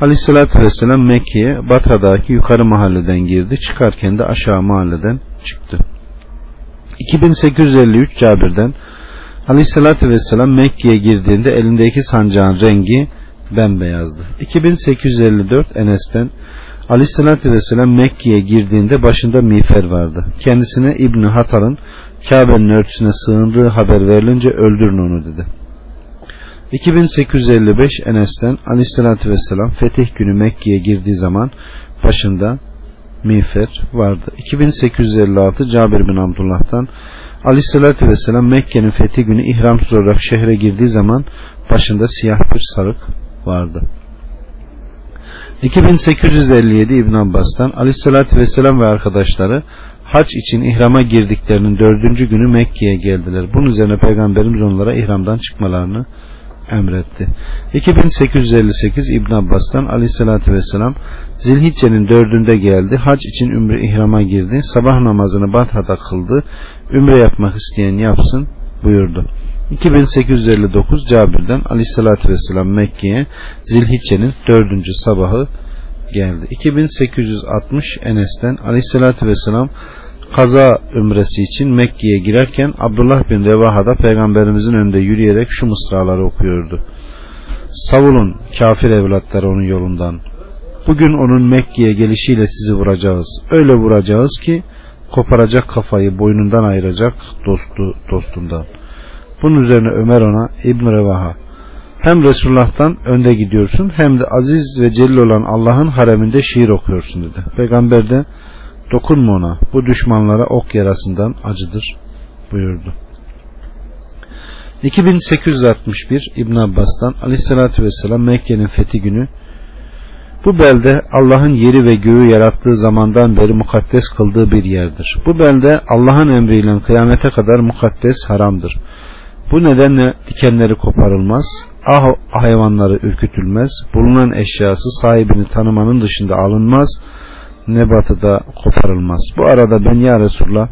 Aleyhisselatü Vesselam Mekke'ye Batı'daki yukarı mahalleden girdi. Çıkarken de aşağı mahalleden çıktı. 2853 Cabir'den Aleyhisselatü Vesselam Mekke'ye girdiğinde elindeki sancağın rengi bembeyazdı. 2854 Enes'ten Aleyhisselatü Vesselam Mekke'ye girdiğinde başında miğfer vardı. Kendisine İbni Hatal'ın Kabe'nin örtüsüne sığındığı haber verilince öldürün onu dedi. 2855 Enes'ten Aleyhisselatü Vesselam fetih günü Mekke'ye girdiği zaman başında miğfer vardı. 2856 Cabir bin Abdullah'tan Aleyhisselatü Vesselam Mekke'nin fethi günü ihramsız olarak şehre girdiği zaman başında siyah bir sarık vardı. 2857 İbn Abbas'tan Aleyhisselatü Vesselam ve arkadaşları hac için ihrama girdiklerinin dördüncü günü Mekke'ye geldiler. Bunun üzerine Peygamberimiz onlara ihramdan çıkmalarını emretti. 2858 İbn Abbas'tan Aleyhisselatü Vesselam Zilhicce'nin dördünde geldi. Hac için ümre ihrama girdi. Sabah namazını Batha'da kıldı. Ümre yapmak isteyen yapsın buyurdu. 2859 Cabir'den Aleyhisselatü Vesselam Mekke'ye Zilhicce'nin dördüncü sabahı geldi. 2860 Enes'ten Aleyhisselatü Vesselam kaza ümresi için Mekke'ye girerken Abdullah bin Revaha'da peygamberimizin önünde yürüyerek şu mısraları okuyordu. Savulun kafir evlatları onun yolundan. Bugün onun Mekke'ye gelişiyle sizi vuracağız. Öyle vuracağız ki koparacak kafayı boynundan ayıracak dostu dostundan. Bunun üzerine Ömer ona İbn Revaha hem Resulullah'tan önde gidiyorsun hem de aziz ve celil olan Allah'ın hareminde şiir okuyorsun dedi. Peygamber de dokunma ona bu düşmanlara ok yarasından acıdır buyurdu. 2861 İbn Abbas'tan Aleyhisselatü Vesselam Mekke'nin fethi günü bu belde Allah'ın yeri ve göğü yarattığı zamandan beri mukaddes kıldığı bir yerdir. Bu belde Allah'ın emriyle kıyamete kadar mukaddes haramdır. Bu nedenle dikenleri koparılmaz, ah hayvanları ürkütülmez, bulunan eşyası sahibini tanımanın dışında alınmaz, nebatı da koparılmaz. Bu arada ben ya Resulullah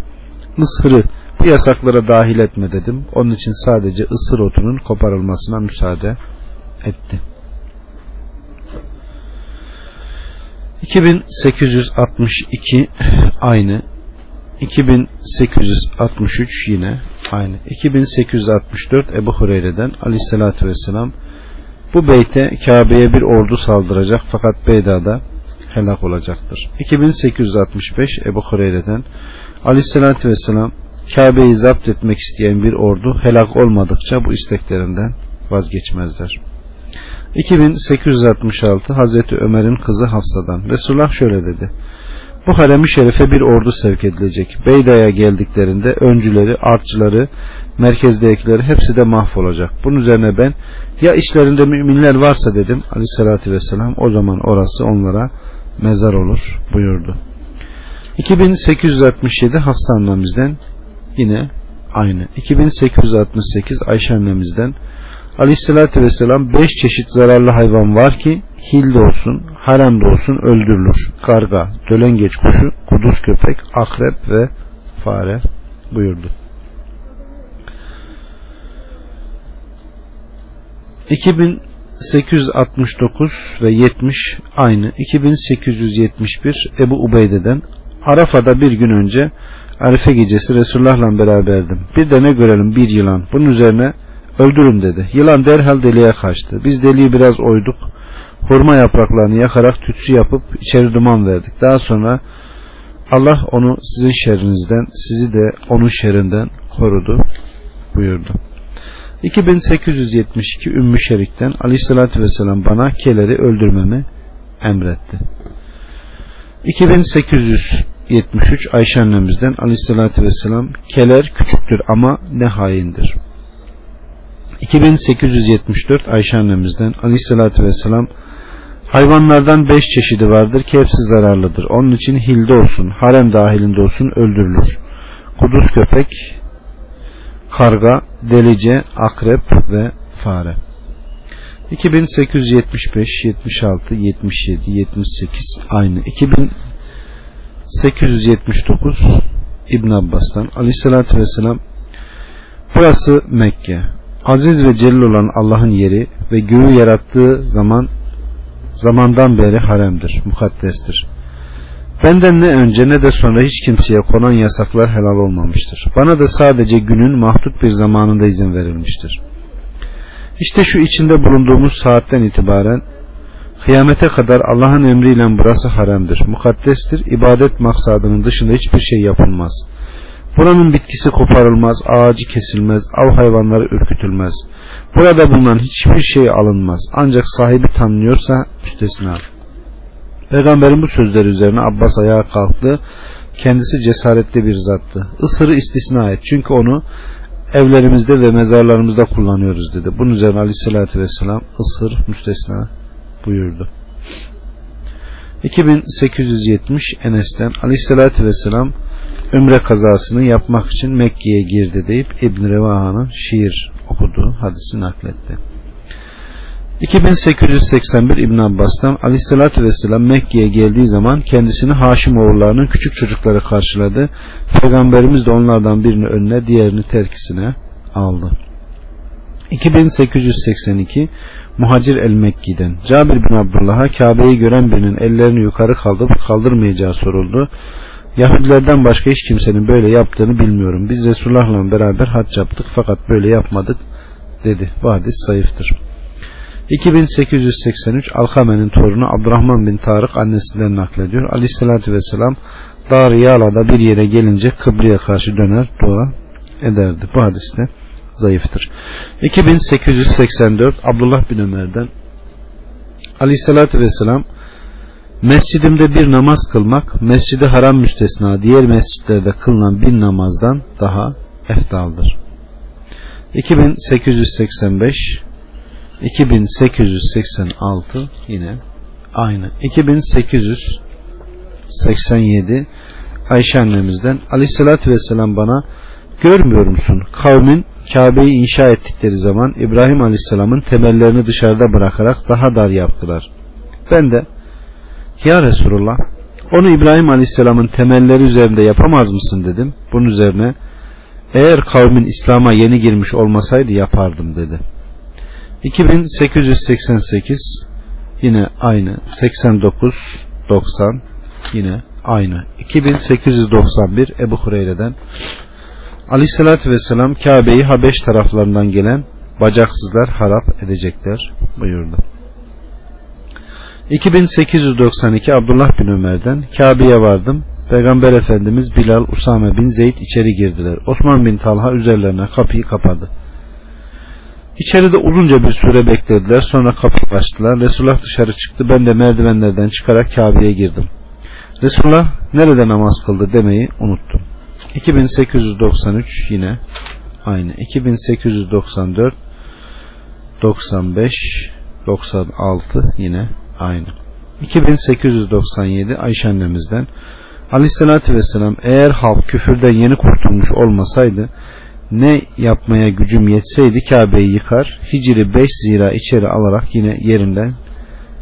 ısırı bu yasaklara dahil etme dedim. Onun için sadece ısır otunun koparılmasına müsaade etti. 2862 aynı 2863 yine aynı 2864 Ebu Hureyre'den aleyhissalatü vesselam bu beyte Kabe'ye bir ordu saldıracak fakat Beyda'da helak olacaktır. 2865 Ebu Hureyre'den aleyhissalatü vesselam Kabe'yi zapt etmek isteyen bir ordu helak olmadıkça bu isteklerinden vazgeçmezler. 2866 Hazreti Ömer'in kızı Hafsa'dan Resulullah şöyle dedi. Bu haremi şerife bir ordu sevk edilecek. Beyda'ya geldiklerinde öncüleri, artçıları, merkezdekileri hepsi de mahvolacak. Bunun üzerine ben ya içlerinde müminler varsa dedim aleyhissalatü vesselam o zaman orası onlara mezar olur buyurdu. 2867 Hafsa annemizden yine aynı. 2868 Ayşe annemizden Aleyhissalatü vesselam beş çeşit zararlı hayvan var ki hilde olsun, haremde olsun öldürülür. Karga, dölengeç kuşu, kuduz köpek, akrep ve fare buyurdu. 2869 ve 70 aynı 2871 Ebu Ubeyde'den Arafa'da bir gün önce Arife gecesi Resulullah'la beraberdim. Bir de ne görelim bir yılan. Bunun üzerine öldürün dedi. Yılan derhal deliğe kaçtı. Biz deliği biraz oyduk. Hurma yapraklarını yakarak tütsü yapıp içeri duman verdik. Daha sonra Allah onu sizin şerrinizden, sizi de onun şerrinden korudu buyurdu. 2872 Ümmü Şerik'ten Aleyhisselatü Vesselam bana keleri öldürmemi emretti. 2873 Ayşe annemizden Aleyhisselatü Vesselam keler küçüktür ama ne haindir. 2874 Ayşe annemizden Aleyhisselatü Vesselam hayvanlardan beş çeşidi vardır ki hepsi zararlıdır. Onun için hilde olsun, harem dahilinde olsun öldürülür. Kuduz köpek, karga, delice, akrep ve fare. 2875, 76, 77, 78 aynı. 2879 İbn Abbas'tan Aleyhisselatü Vesselam Burası Mekke. Aziz ve celil olan Allah'ın yeri ve göğü yarattığı zaman zamandan beri haremdir, mukaddestir. Benden ne önce ne de sonra hiç kimseye konan yasaklar helal olmamıştır. Bana da sadece günün mahdut bir zamanında izin verilmiştir. İşte şu içinde bulunduğumuz saatten itibaren kıyamete kadar Allah'ın emriyle burası haremdir, mukaddestir, ibadet maksadının dışında hiçbir şey yapılmaz.'' Buranın bitkisi koparılmaz, ağacı kesilmez, av hayvanları ürkütülmez. Burada bulunan hiçbir şey alınmaz. Ancak sahibi tanınıyorsa müstesna. Peygamberin bu sözleri üzerine Abbas ayağa kalktı. Kendisi cesaretli bir zattı. Isırı istisna et. Çünkü onu evlerimizde ve mezarlarımızda kullanıyoruz dedi. Bunun üzerine aleyhissalatü vesselam ısır müstesna buyurdu. 2870 Enes'ten aleyhissalatü vesselam Ümre kazasını yapmak için Mekke'ye girdi deyip İbn Revaha'nın şiir okuduğu hadisi nakletti. 2881 İbn Abbas'tan Aleyhisselatü Vesselam Mekke'ye geldiği zaman kendisini Haşim oğullarının küçük çocukları karşıladı. Peygamberimiz de onlardan birini önüne diğerini terkisine aldı. 2882 Muhacir el-Mekki'den Cabir bin Abdullah'a Kabe'yi gören birinin ellerini yukarı kaldırıp kaldırmayacağı soruldu. Yahudilerden başka hiç kimsenin böyle yaptığını bilmiyorum. Biz Resulullah'la beraber hac yaptık fakat böyle yapmadık dedi. Bu hadis zayıftır. 2883 Alkame'nin torunu Abdurrahman bin Tarık annesinden naklediyor. Aleyhissalatü vesselam Dariyala'da bir yere gelince kıbleye karşı döner dua ederdi. Bu hadiste zayıftır. 2884 Abdullah bin Ömer'den Aleyhisselatü Vesselam Mescidimde bir namaz kılmak, mescidi haram müstesna diğer mescitlerde kılınan bir namazdan daha eftaldır. 2885 2886 yine aynı. 2887 Ayşe annemizden Aleyhisselatü Vesselam bana görmüyor musun? Kavmin Kabe'yi inşa ettikleri zaman İbrahim Aleyhisselam'ın temellerini dışarıda bırakarak daha dar yaptılar. Ben de ya Resulullah onu İbrahim Aleyhisselam'ın temelleri üzerinde yapamaz mısın dedim. Bunun üzerine eğer kavmin İslam'a yeni girmiş olmasaydı yapardım dedi. 2888 yine aynı 89 90 yine aynı 2891 Ebu Hureyre'den Aleyhissalatü Vesselam Kabe'yi Habeş taraflarından gelen bacaksızlar harap edecekler buyurdu. 2892 Abdullah bin Ömer'den Kabe'ye vardım. Peygamber Efendimiz Bilal, Usame bin Zeyd içeri girdiler. Osman bin Talha üzerlerine kapıyı kapadı. İçeride uzunca bir süre beklediler. Sonra kapıyı açtılar. Resulullah dışarı çıktı. Ben de merdivenlerden çıkarak Kabe'ye girdim. Resulullah nerede namaz kıldı demeyi unuttum. 2893 yine aynı. 2894 95 96 yine aynı. 2897 Ayşe annemizden Aleyhisselatü Vesselam eğer halk küfürden yeni kurtulmuş olmasaydı ne yapmaya gücüm yetseydi Kabe'yi yıkar Hicri 5 zira içeri alarak yine yerinden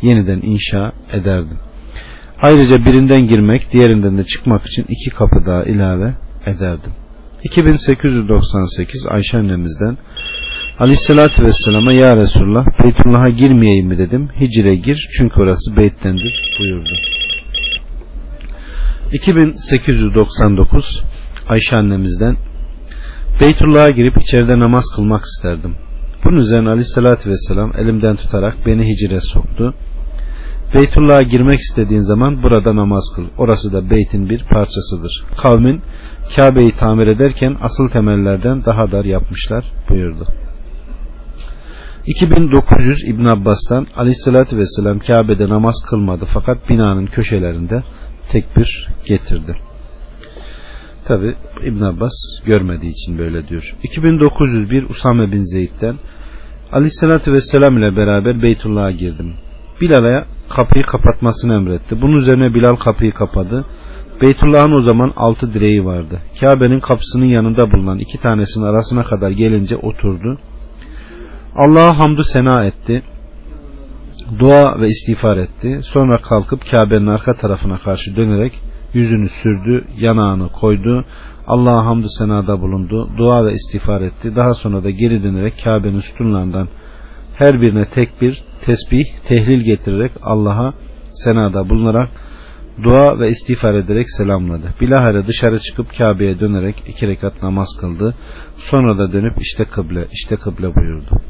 yeniden inşa ederdim. Ayrıca birinden girmek diğerinden de çıkmak için iki kapı daha ilave ederdim. 2898 Ayşe annemizden Aleyhissalatü Vesselam'a Ya Resulullah Beytullah'a girmeyeyim mi dedim. Hicre gir çünkü orası beyttendir buyurdu. 2899 Ayşe annemizden Beytullah'a girip içeride namaz kılmak isterdim. Bunun üzerine Aleyhisselatü Vesselam elimden tutarak beni hicre soktu. Beytullah'a girmek istediğin zaman burada namaz kıl. Orası da beytin bir parçasıdır. Kavmin Kabe'yi tamir ederken asıl temellerden daha dar yapmışlar buyurdu. 2900 İbn Abbas'tan Aleyhisselatü Vesselam Kabe'de namaz kılmadı fakat binanın köşelerinde tekbir getirdi. Tabi İbn Abbas görmediği için böyle diyor. 2901 Usame bin Zeyd'den Aleyhisselatü Vesselam ile beraber Beytullah'a girdim. Bilal'a kapıyı kapatmasını emretti. Bunun üzerine Bilal kapıyı kapadı. Beytullah'ın o zaman altı direği vardı. Kabe'nin kapısının yanında bulunan iki tanesinin arasına kadar gelince oturdu. Allah'a hamdü sena etti. Dua ve istiğfar etti. Sonra kalkıp Kabe'nin arka tarafına karşı dönerek yüzünü sürdü, yanağını koydu. Allah'a hamdü senada bulundu. Dua ve istiğfar etti. Daha sonra da geri dönerek Kabe'nin sütunlarından her birine tek bir tesbih, tehlil getirerek Allah'a senada bulunarak dua ve istiğfar ederek selamladı. Bilahare dışarı çıkıp Kabe'ye dönerek iki rekat namaz kıldı. Sonra da dönüp işte kıble, işte kıble buyurdu.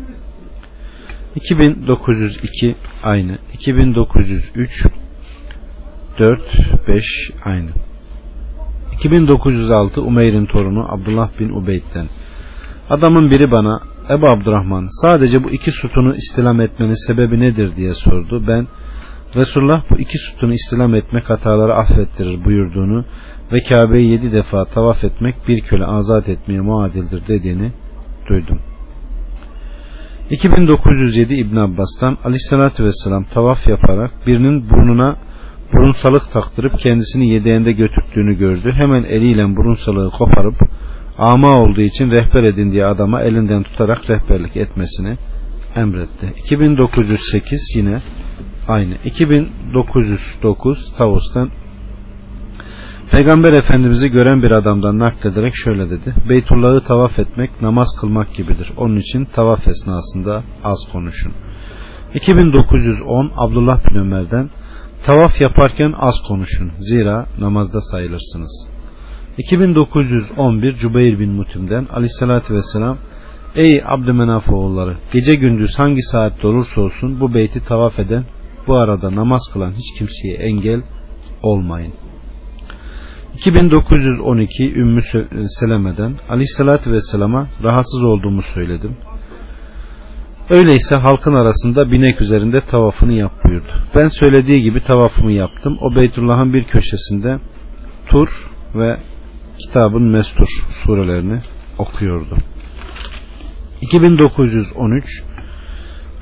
2902 aynı. 2903 4 5 aynı. 2906 Umeyr'in torunu Abdullah bin Ubeyd'den. Adamın biri bana Ebu Abdurrahman sadece bu iki sütunu istilam etmenin sebebi nedir diye sordu. Ben Resulullah bu iki sütunu istilam etmek hataları affettirir buyurduğunu ve Kabe'yi yedi defa tavaf etmek bir köle azat etmeye muadildir dediğini duydum. 2907 İbn Abbas'tan Aleyhisselatü Vesselam tavaf yaparak birinin burnuna burunsalık taktırıp kendisini yedeğinde götürdüğünü gördü. Hemen eliyle burunsalığı koparıp ama olduğu için rehber edindiği adama elinden tutarak rehberlik etmesini emretti. 2908 yine aynı. 2909 Tavus'tan Peygamber Efendimiz'i gören bir adamdan naklederek şöyle dedi. Beytullah'ı tavaf etmek namaz kılmak gibidir. Onun için tavaf esnasında az konuşun. 2910 Abdullah bin Ömer'den Tavaf yaparken az konuşun. Zira namazda sayılırsınız. 2911 Cübeyr bin Mutim'den Aleyhisselatü Vesselam Ey Abdümenaf oğulları gece gündüz hangi saatte olursa olsun bu beyti tavaf eden bu arada namaz kılan hiç kimseye engel olmayın. 2912 Ümmü Seleme'den Aleyhisselatü Vesselam'a rahatsız olduğumu söyledim. Öyleyse halkın arasında binek üzerinde tavafını yap buyurdu. Ben söylediği gibi tavafımı yaptım. O Beytullah'ın bir köşesinde Tur ve kitabın Mestur surelerini okuyordu. 2913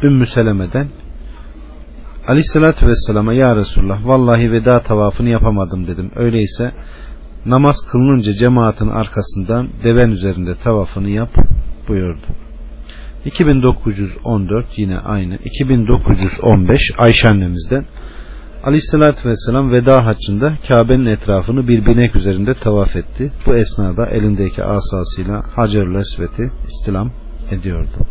Ümmü Seleme'den Aleyhissalatü Vesselam'a Ya Resulullah vallahi veda tavafını yapamadım dedim. Öyleyse namaz kılınınca cemaatin arkasından deven üzerinde tavafını yap buyurdu. 2914 yine aynı. 2915 Ayşe annemizden Aleyhissalatü Vesselam veda haccında Kabe'nin etrafını bir binek üzerinde tavaf etti. Bu esnada elindeki asasıyla Hacer-ül Esvet'i istilam ediyordu.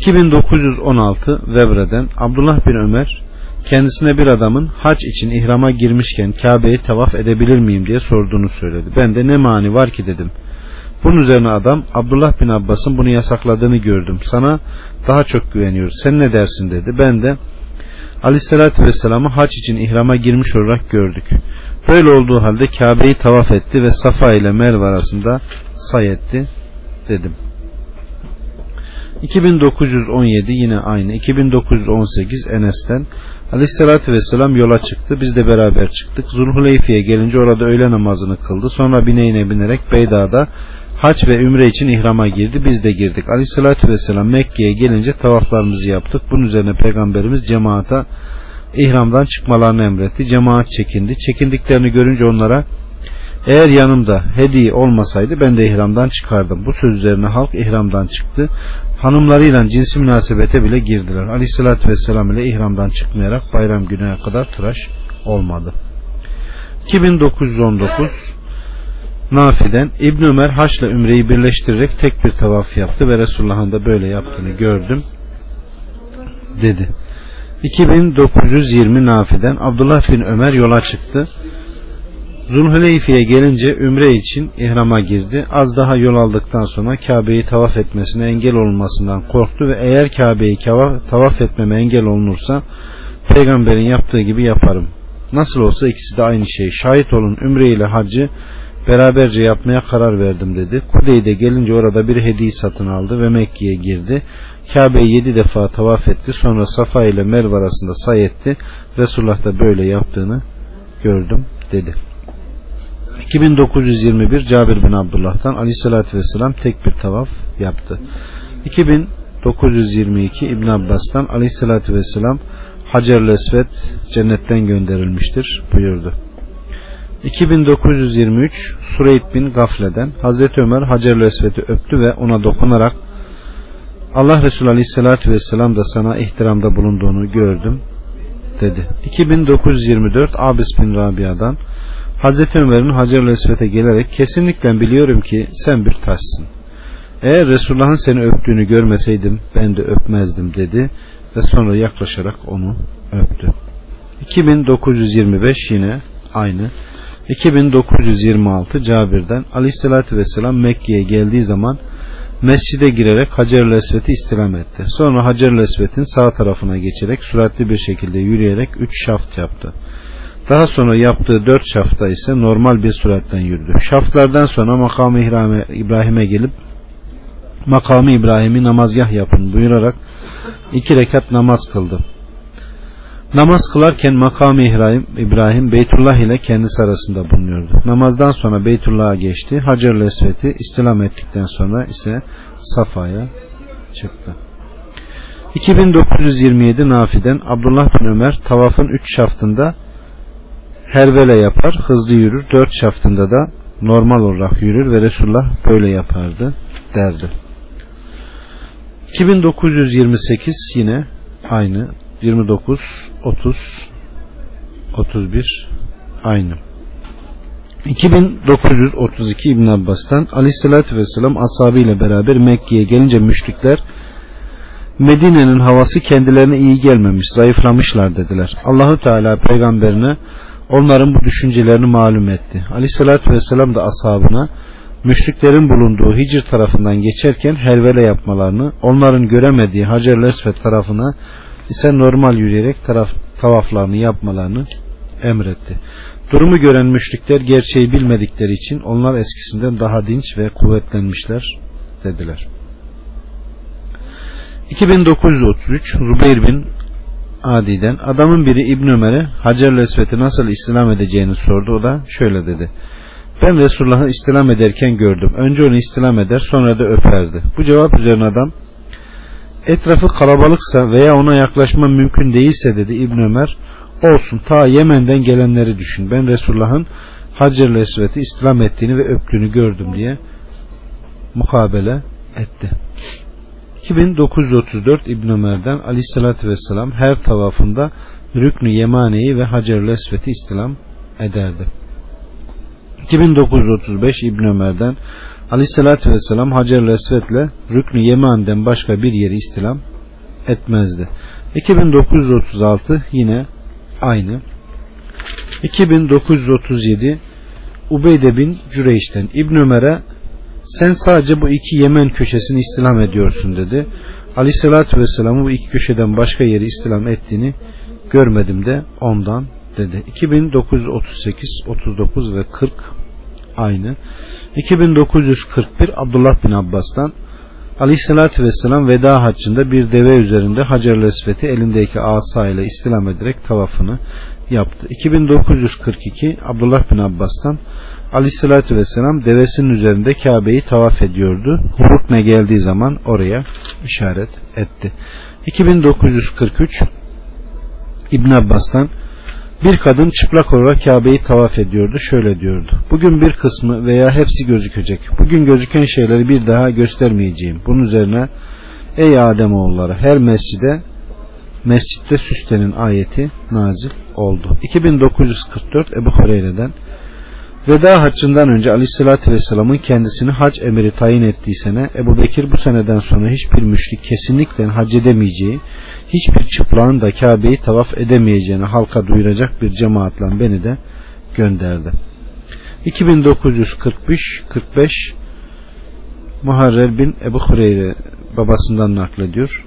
2916 Vebre'den Abdullah bin Ömer kendisine bir adamın hac için ihrama girmişken Kabe'yi tavaf edebilir miyim diye sorduğunu söyledi. Ben de ne mani var ki dedim. Bunun üzerine adam Abdullah bin Abbas'ın bunu yasakladığını gördüm. Sana daha çok güveniyor. Sen ne dersin dedi. Ben de Aleyhisselatü Vesselam'ı hac için ihrama girmiş olarak gördük. Böyle olduğu halde Kabe'yi tavaf etti ve Safa ile Merve arasında say etti dedim. 2917 yine aynı. 2918 Enes'ten Aleyhisselatü Vesselam yola çıktı. Biz de beraber çıktık. Zulhuleyfi'ye gelince orada öğle namazını kıldı. Sonra bineğine binerek Beyda'da haç ve ümre için ihrama girdi. Biz de girdik. Aleyhissalatü vesselam Mekke'ye gelince tavaflarımızı yaptık. Bunun üzerine peygamberimiz cemaata ihramdan çıkmalarını emretti. Cemaat çekindi. Çekindiklerini görünce onlara eğer yanımda hediye olmasaydı ben de ihramdan çıkardım. Bu söz üzerine halk ihramdan çıktı. Hanımlarıyla cinsi münasebete bile girdiler. Aleyhissalatü vesselam ile ihramdan çıkmayarak bayram gününe kadar tıraş olmadı. 2919 Nafi'den İbn Ömer haçla ümreyi birleştirerek tek bir tavaf yaptı ve Resulullah'ın da böyle yaptığını gördüm dedi. 2920 Nafi'den Abdullah bin Ömer yola çıktı. Zulhuleyfi'ye gelince ümre için ihrama girdi. Az daha yol aldıktan sonra Kabe'yi tavaf etmesine engel olmasından korktu ve eğer Kabe'yi tavaf etmeme engel olunursa peygamberin yaptığı gibi yaparım. Nasıl olsa ikisi de aynı şey. Şahit olun ümre ile hacı beraberce yapmaya karar verdim dedi. Kudeyde gelince orada bir hediye satın aldı ve Mekke'ye girdi. Kabe'yi yedi defa tavaf etti. Sonra Safa ile Merve arasında say etti. Resulullah da böyle yaptığını gördüm dedi. 2921 Cabir bin Abdullah'tan Aleyhisselatü Vesselam tek bir tavaf yaptı. 2922 İbn Abbas'tan Aleyhisselatü Vesselam Hacer-ül Esved cennetten gönderilmiştir buyurdu. 2923 Sureyd bin Gafle'den Hazreti Ömer Hacer-ül Esved'i öptü ve ona dokunarak Allah Resulü Aleyhisselatü Vesselam da sana ihtiramda bulunduğunu gördüm dedi. 2924 Abis bin Rabia'dan Hazreti Ömer'in Hacer-ül Esved'e gelerek kesinlikle biliyorum ki sen bir taşsın. Eğer Resulullah'ın seni öptüğünü görmeseydim ben de öpmezdim dedi ve sonra yaklaşarak onu öptü. 2925 yine aynı. 2926 Cabir'den Aleyhisselatü Vesselam Mekke'ye geldiği zaman mescide girerek Hacer-ül istilam etti. Sonra Hacer-ül sağ tarafına geçerek süratli bir şekilde yürüyerek üç şaft yaptı. Daha sonra yaptığı dört şafta ise normal bir süratten yürüdü. Şaftlardan sonra makamı İbrahim'e gelip makamı İbrahim'i namazgah yapın buyurarak iki rekat namaz kıldı. Namaz kılarken makamı İbrahim, İbrahim Beytullah ile kendisi arasında bulunuyordu. Namazdan sonra Beytullah'a geçti. Hacer-ül istilam ettikten sonra ise Safa'ya çıktı. 2927 Nafi'den Abdullah bin Ömer tavafın 3 şaftında hervele yapar, hızlı yürür. 4 şaftında da normal olarak yürür ve Resulullah böyle yapardı derdi. 2928 yine aynı 29, 30, 31 aynı. 2932 İbn Abbas'tan Aleyhisselatü Vesselam ashabı ile beraber Mekke'ye gelince müşrikler Medine'nin havası kendilerine iyi gelmemiş, zayıflamışlar dediler. Allahu Teala peygamberine onların bu düşüncelerini malum etti. Aleyhisselatü Vesselam da ashabına müşriklerin bulunduğu Hicr tarafından geçerken helvele yapmalarını, onların göremediği Hacer-i Esved tarafına ise normal yürüyerek taraf, tavaflarını yapmalarını emretti. Durumu gören müşrikler gerçeği bilmedikleri için onlar eskisinden daha dinç ve kuvvetlenmişler dediler. 2933 Zubeyr bin Adi'den adamın biri İbn Ömer'e Hacer Lesvet'i nasıl İslam edeceğini sordu. O da şöyle dedi. Ben Resulullah'ı İslam ederken gördüm. Önce onu İslam eder sonra da öperdi. Bu cevap üzerine adam etrafı kalabalıksa veya ona yaklaşma mümkün değilse dedi İbn Ömer olsun ta Yemen'den gelenleri düşün. Ben Resulullah'ın Hacer Lesvet'i İslam ettiğini ve öptüğünü gördüm diye mukabele etti. 2934 İbn Ömer'den Aleyhisselatü Vesselam her tavafında Rüknü Yemane'yi ve Hacer Lesvet'i İslam ederdi. 2935 İbn Ömer'den Aleyhisselatü Vesselam Hacer Lesvet'le Rüknü Yeman'den başka bir yeri istilam etmezdi. 2936 yine aynı. 2937 Ubeyde bin Cüreyş'ten İbn Ömer'e sen sadece bu iki Yemen köşesini istilam ediyorsun dedi. Aleyhissalatü Vesselam'ı bu iki köşeden başka yeri istilam ettiğini görmedim de ondan dedi. 2938, 39 ve 40 aynı. 2941 Abdullah bin Abbas'tan Aleyhissalatü Vesselam veda haccında bir deve üzerinde Hacer Lesvet'i elindeki asa ile istilam ederek tavafını yaptı. 2942 Abdullah bin Abbas'tan Aleyhissalatü Vesselam devesinin üzerinde Kabe'yi tavaf ediyordu. Rukne geldiği zaman oraya işaret etti. 2943 İbn Abbas'tan bir kadın çıplak olarak Kabe'yi tavaf ediyordu. Şöyle diyordu. Bugün bir kısmı veya hepsi gözükecek. Bugün gözüken şeyleri bir daha göstermeyeceğim. Bunun üzerine ey Adem oğulları her mescide mescitte süslenin ayeti nazil oldu. 2944 Ebu Hureyre'den Veda haccından önce Aleyhisselatü Vesselam'ın kendisini hac emiri tayin ettiği sene Ebu Bekir bu seneden sonra hiçbir müşrik kesinlikle hac edemeyeceği, hiçbir çıplağın da Kabe'yi tavaf edemeyeceğini halka duyuracak bir cemaatle beni de gönderdi. 2945 Muharrer bin Ebu Hureyre babasından naklediyor.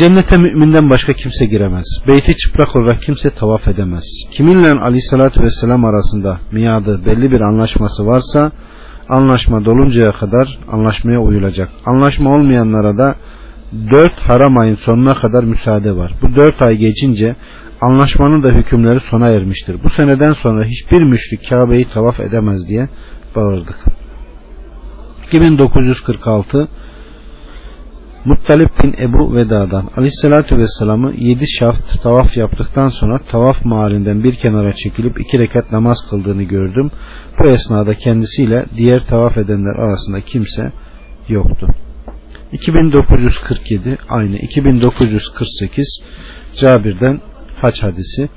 Cennete müminden başka kimse giremez. Beyti çıplak olarak kimse tavaf edemez. Kiminle aleyhissalatü vesselam arasında miadı belli bir anlaşması varsa anlaşma doluncaya kadar anlaşmaya uyulacak. Anlaşma olmayanlara da dört haram ayın sonuna kadar müsaade var. Bu dört ay geçince anlaşmanın da hükümleri sona ermiştir. Bu seneden sonra hiçbir müşrik Kabe'yi tavaf edemez diye bağırdık. 2946 Muttalip bin Ebu Veda'dan Aleyhisselatü Vesselam'ı yedi şaft tavaf yaptıktan sonra tavaf mahallinden bir kenara çekilip iki rekat namaz kıldığını gördüm. Bu esnada kendisiyle diğer tavaf edenler arasında kimse yoktu. 2947 aynı 2948 Cabir'den haç hadisi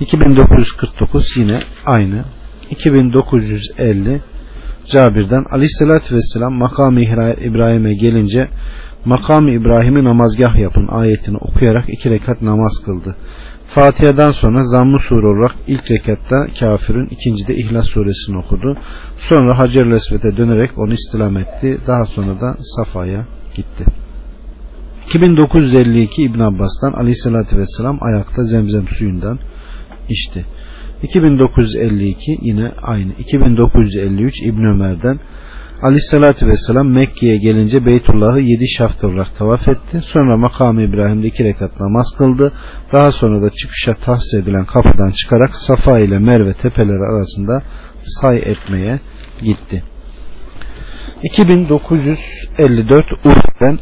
2949 yine aynı 2950 Cabir'den Aleyhisselatü Vesselam makamı İbrahim'e gelince makam İbrahim'i namazgah yapın ayetini okuyarak iki rekat namaz kıldı. Fatiha'dan sonra zammı sure olarak ilk rekatta kafirin ikincide İhlas suresini okudu. Sonra Hacer Lesvet'e dönerek onu istilam etti. Daha sonra da Safa'ya gitti. 2952 İbn Abbas'tan Aleyhisselatü Vesselam ayakta zemzem suyundan içti. 2952 yine aynı. 2953 İbn Ömer'den Aleyhissalatü Vesselam Mekke'ye gelince Beytullah'ı yedi şaft olarak tavaf etti. Sonra makamı İbrahim'de iki rekat namaz kıldı. Daha sonra da çıkışa tahsis edilen kapıdan çıkarak Safa ile Merve tepeleri arasında say etmeye gitti. 2954 Uhud'den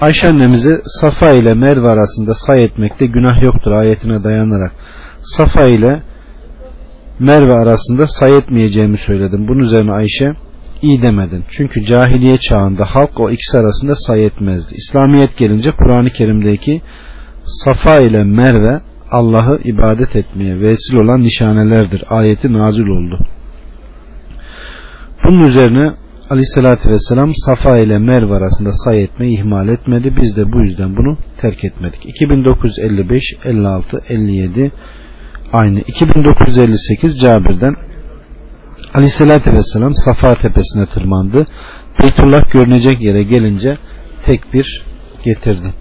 Ayşe annemize Safa ile Merve arasında say etmekte günah yoktur ayetine dayanarak Safa ile Merve arasında say etmeyeceğimi söyledim. Bunun üzerine Ayşe iyi demedin. Çünkü cahiliye çağında halk o ikisi arasında say etmezdi. İslamiyet gelince Kur'an-ı Kerim'deki Safa ile Merve Allah'ı ibadet etmeye vesile olan nişanelerdir. Ayeti nazil oldu. Bunun üzerine Aleyhisselatü Vesselam Safa ile Merve arasında say etmeyi ihmal etmedi. Biz de bu yüzden bunu terk etmedik. 2955, 56, 57 aynı. 2958 Cabir'den Aleyhisselatü Vesselam Safa tepesine tırmandı. Beytullah görünecek yere gelince tekbir getirdi.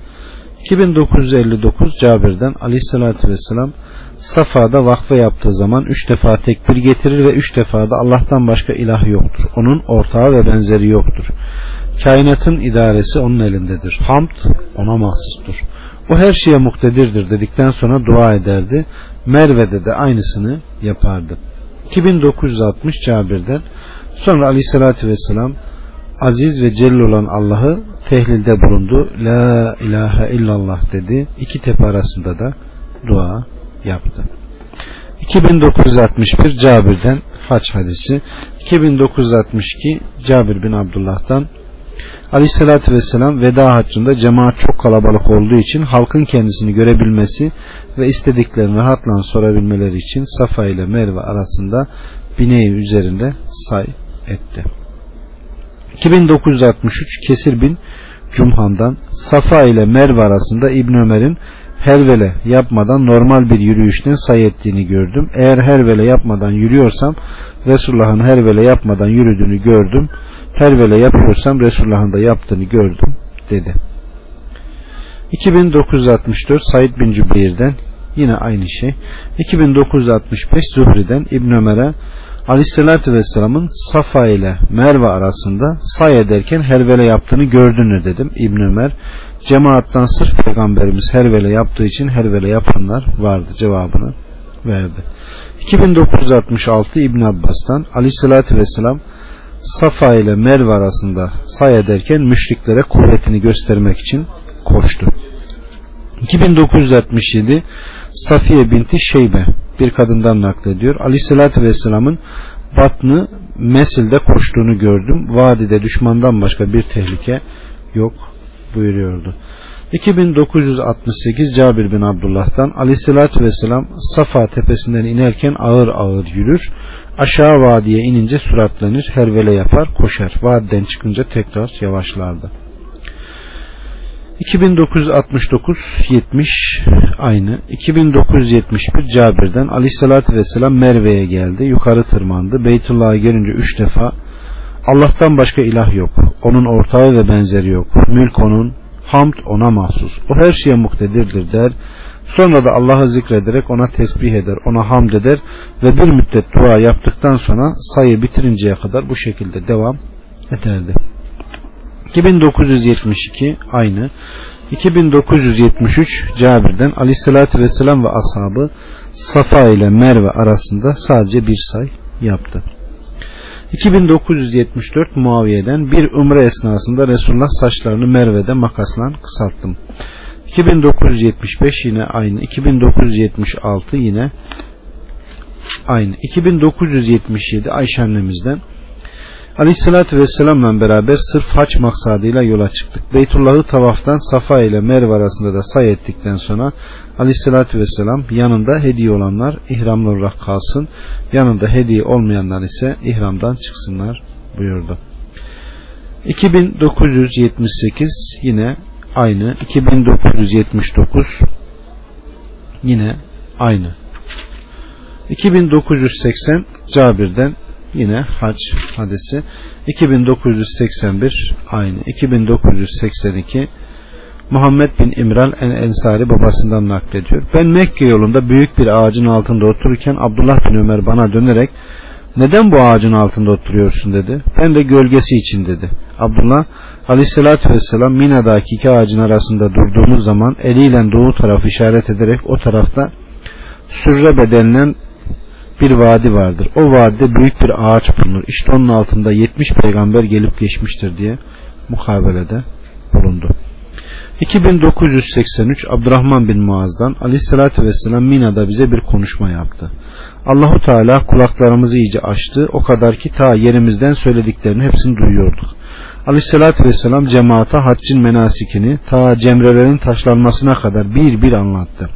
2959 Cabir'den aleyhissalatü vesselam Safa'da vakfe yaptığı zaman üç defa tekbir getirir ve üç defa da Allah'tan başka ilah yoktur. Onun ortağı ve benzeri yoktur. Kainatın idaresi onun elindedir. Hamd ona mahsustur. O her şeye muktedirdir dedikten sonra dua ederdi. Merve'de de aynısını yapardı. 2960 Cabir'den sonra aleyhissalatü vesselam aziz ve celil olan Allah'ı tehlilde bulundu. La ilahe illallah dedi. İki tepe arasında da dua yaptı. 2961 Cabir'den haç hadisi 2962 Cabir bin Abdullah'tan Aleyhissalatü Vesselam veda haccında cemaat çok kalabalık olduğu için halkın kendisini görebilmesi ve istediklerini rahatla sorabilmeleri için Safa ile Merve arasında bineği üzerinde say etti. 2963 Kesir bin Cumhan'dan Safa ile Merve arasında İbn Ömer'in hervele yapmadan normal bir yürüyüşten say ettiğini gördüm. Eğer hervele yapmadan yürüyorsam Resulullah'ın hervele yapmadan yürüdüğünü gördüm. Hervele yapıyorsam Resulullah'ın da yaptığını gördüm dedi. 2964 Said bin Cübeyr'den yine aynı şey. 2965 Zuhri'den İbn Ömer'e Aleyhisselatü Vesselam'ın Safa ile Merve arasında say ederken hervele yaptığını gördün mü dedim. İbn Ömer cemaattan sırf peygamberimiz hervele yaptığı için hervele yapanlar vardı cevabını verdi. 2966 İbn Abbas'tan Aleyhisselatü Vesselam Safa ile Merve arasında say ederken müşriklere kuvvetini göstermek için koştu. 2967 Safiye binti Şeybe bir kadından naklediyor. Aleyhissalatü Vesselam'ın batını Mesil'de koştuğunu gördüm. Vadide düşmandan başka bir tehlike yok buyuruyordu. 2968 Cabir bin Abdullah'tan Aleyhissalatü Vesselam Safa tepesinden inerken ağır ağır yürür. Aşağı vadiye inince suratlanır, hervele yapar, koşar. Vadiden çıkınca tekrar yavaşlardı. 2969 70 aynı. 2971 Cabir'den Aleyhissalatü Vesselam Merve'ye geldi. Yukarı tırmandı. Beytullah'a gelince üç defa Allah'tan başka ilah yok. Onun ortağı ve benzeri yok. Mülk onun, hamd ona mahsus. O her şeye muktedirdir der. Sonra da Allah'ı zikrederek ona tesbih eder, ona hamd eder ve bir müddet dua yaptıktan sonra sayı bitirinceye kadar bu şekilde devam ederdi. 2972 aynı. 2973 Cabir'den Aleyhisselatü Vesselam ve ashabı Safa ile Merve arasında sadece bir say yaptı. 2974 Muaviye'den bir umre esnasında Resulullah saçlarını Merve'de makasla kısalttım. 2975 yine aynı. 2976 yine aynı. 2977 Ayşe annemizden Aleyhissalatü Vesselam'la beraber sırf haç maksadıyla yola çıktık. Beytullah'ı tavaftan Safa ile Merve arasında da say ettikten sonra Aleyhissalatü Vesselam yanında hediye olanlar ihramlı olarak kalsın. Yanında hediye olmayanlar ise ihramdan çıksınlar buyurdu. 2978 yine aynı. 2979 yine aynı. 2980 Cabir'den yine hac hadisi 2981 aynı 2982 Muhammed bin İmral en Ensari babasından naklediyor. Ben Mekke yolunda büyük bir ağacın altında otururken Abdullah bin Ömer bana dönerek neden bu ağacın altında oturuyorsun dedi. Ben de gölgesi için dedi. Abdullah aleyhissalatü vesselam Mina'daki iki ağacın arasında durduğumuz zaman eliyle doğu tarafı işaret ederek o tarafta sürre denilen bir vadi vardır. O vadide büyük bir ağaç bulunur. İşte onun altında 70 peygamber gelip geçmiştir diye mukabelede bulundu. 2983 Abdurrahman bin Muaz'dan Aleyhisselatü Vesselam Mina'da bize bir konuşma yaptı. Allahu Teala kulaklarımızı iyice açtı. O kadar ki ta yerimizden söylediklerini hepsini duyuyorduk. Aleyhisselatü Vesselam cemaata haccın menasikini ta cemrelerin taşlanmasına kadar bir bir anlattı.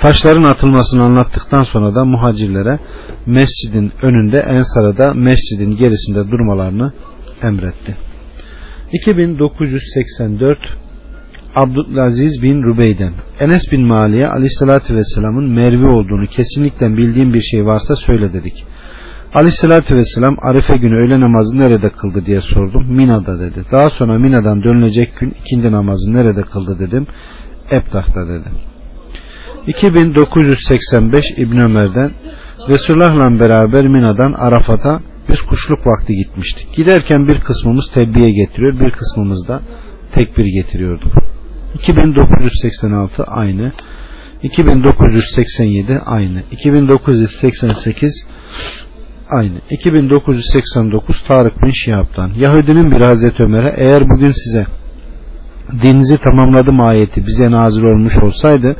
Taşların atılmasını anlattıktan sonra da muhacirlere mescidin önünde Ensar'a da mescidin gerisinde durmalarını emretti. 2984 Abdülaziz bin Rubey'den Enes bin Mali'ye aleyhissalatü vesselamın Mervi olduğunu kesinlikle bildiğim bir şey varsa söyle dedik. Aleyhissalatü vesselam Arife günü öğle namazı nerede kıldı diye sordum. Mina'da dedi. Daha sonra Mina'dan dönülecek gün ikindi namazı nerede kıldı dedim. Ebtah'ta dedi. 2985 İbn Ömer'den Resulullah'la beraber Mina'dan Arafat'a biz kuşluk vakti gitmiştik. Giderken bir kısmımız telbiye getiriyor, bir kısmımız da tekbir getiriyorduk. 2986 aynı. 2987 aynı. 2988 aynı. 2989 Tarık bin Şihab'dan. Yahudinin bir Hazreti Ömer'e eğer bugün size dininizi tamamladım ayeti bize nazil olmuş olsaydı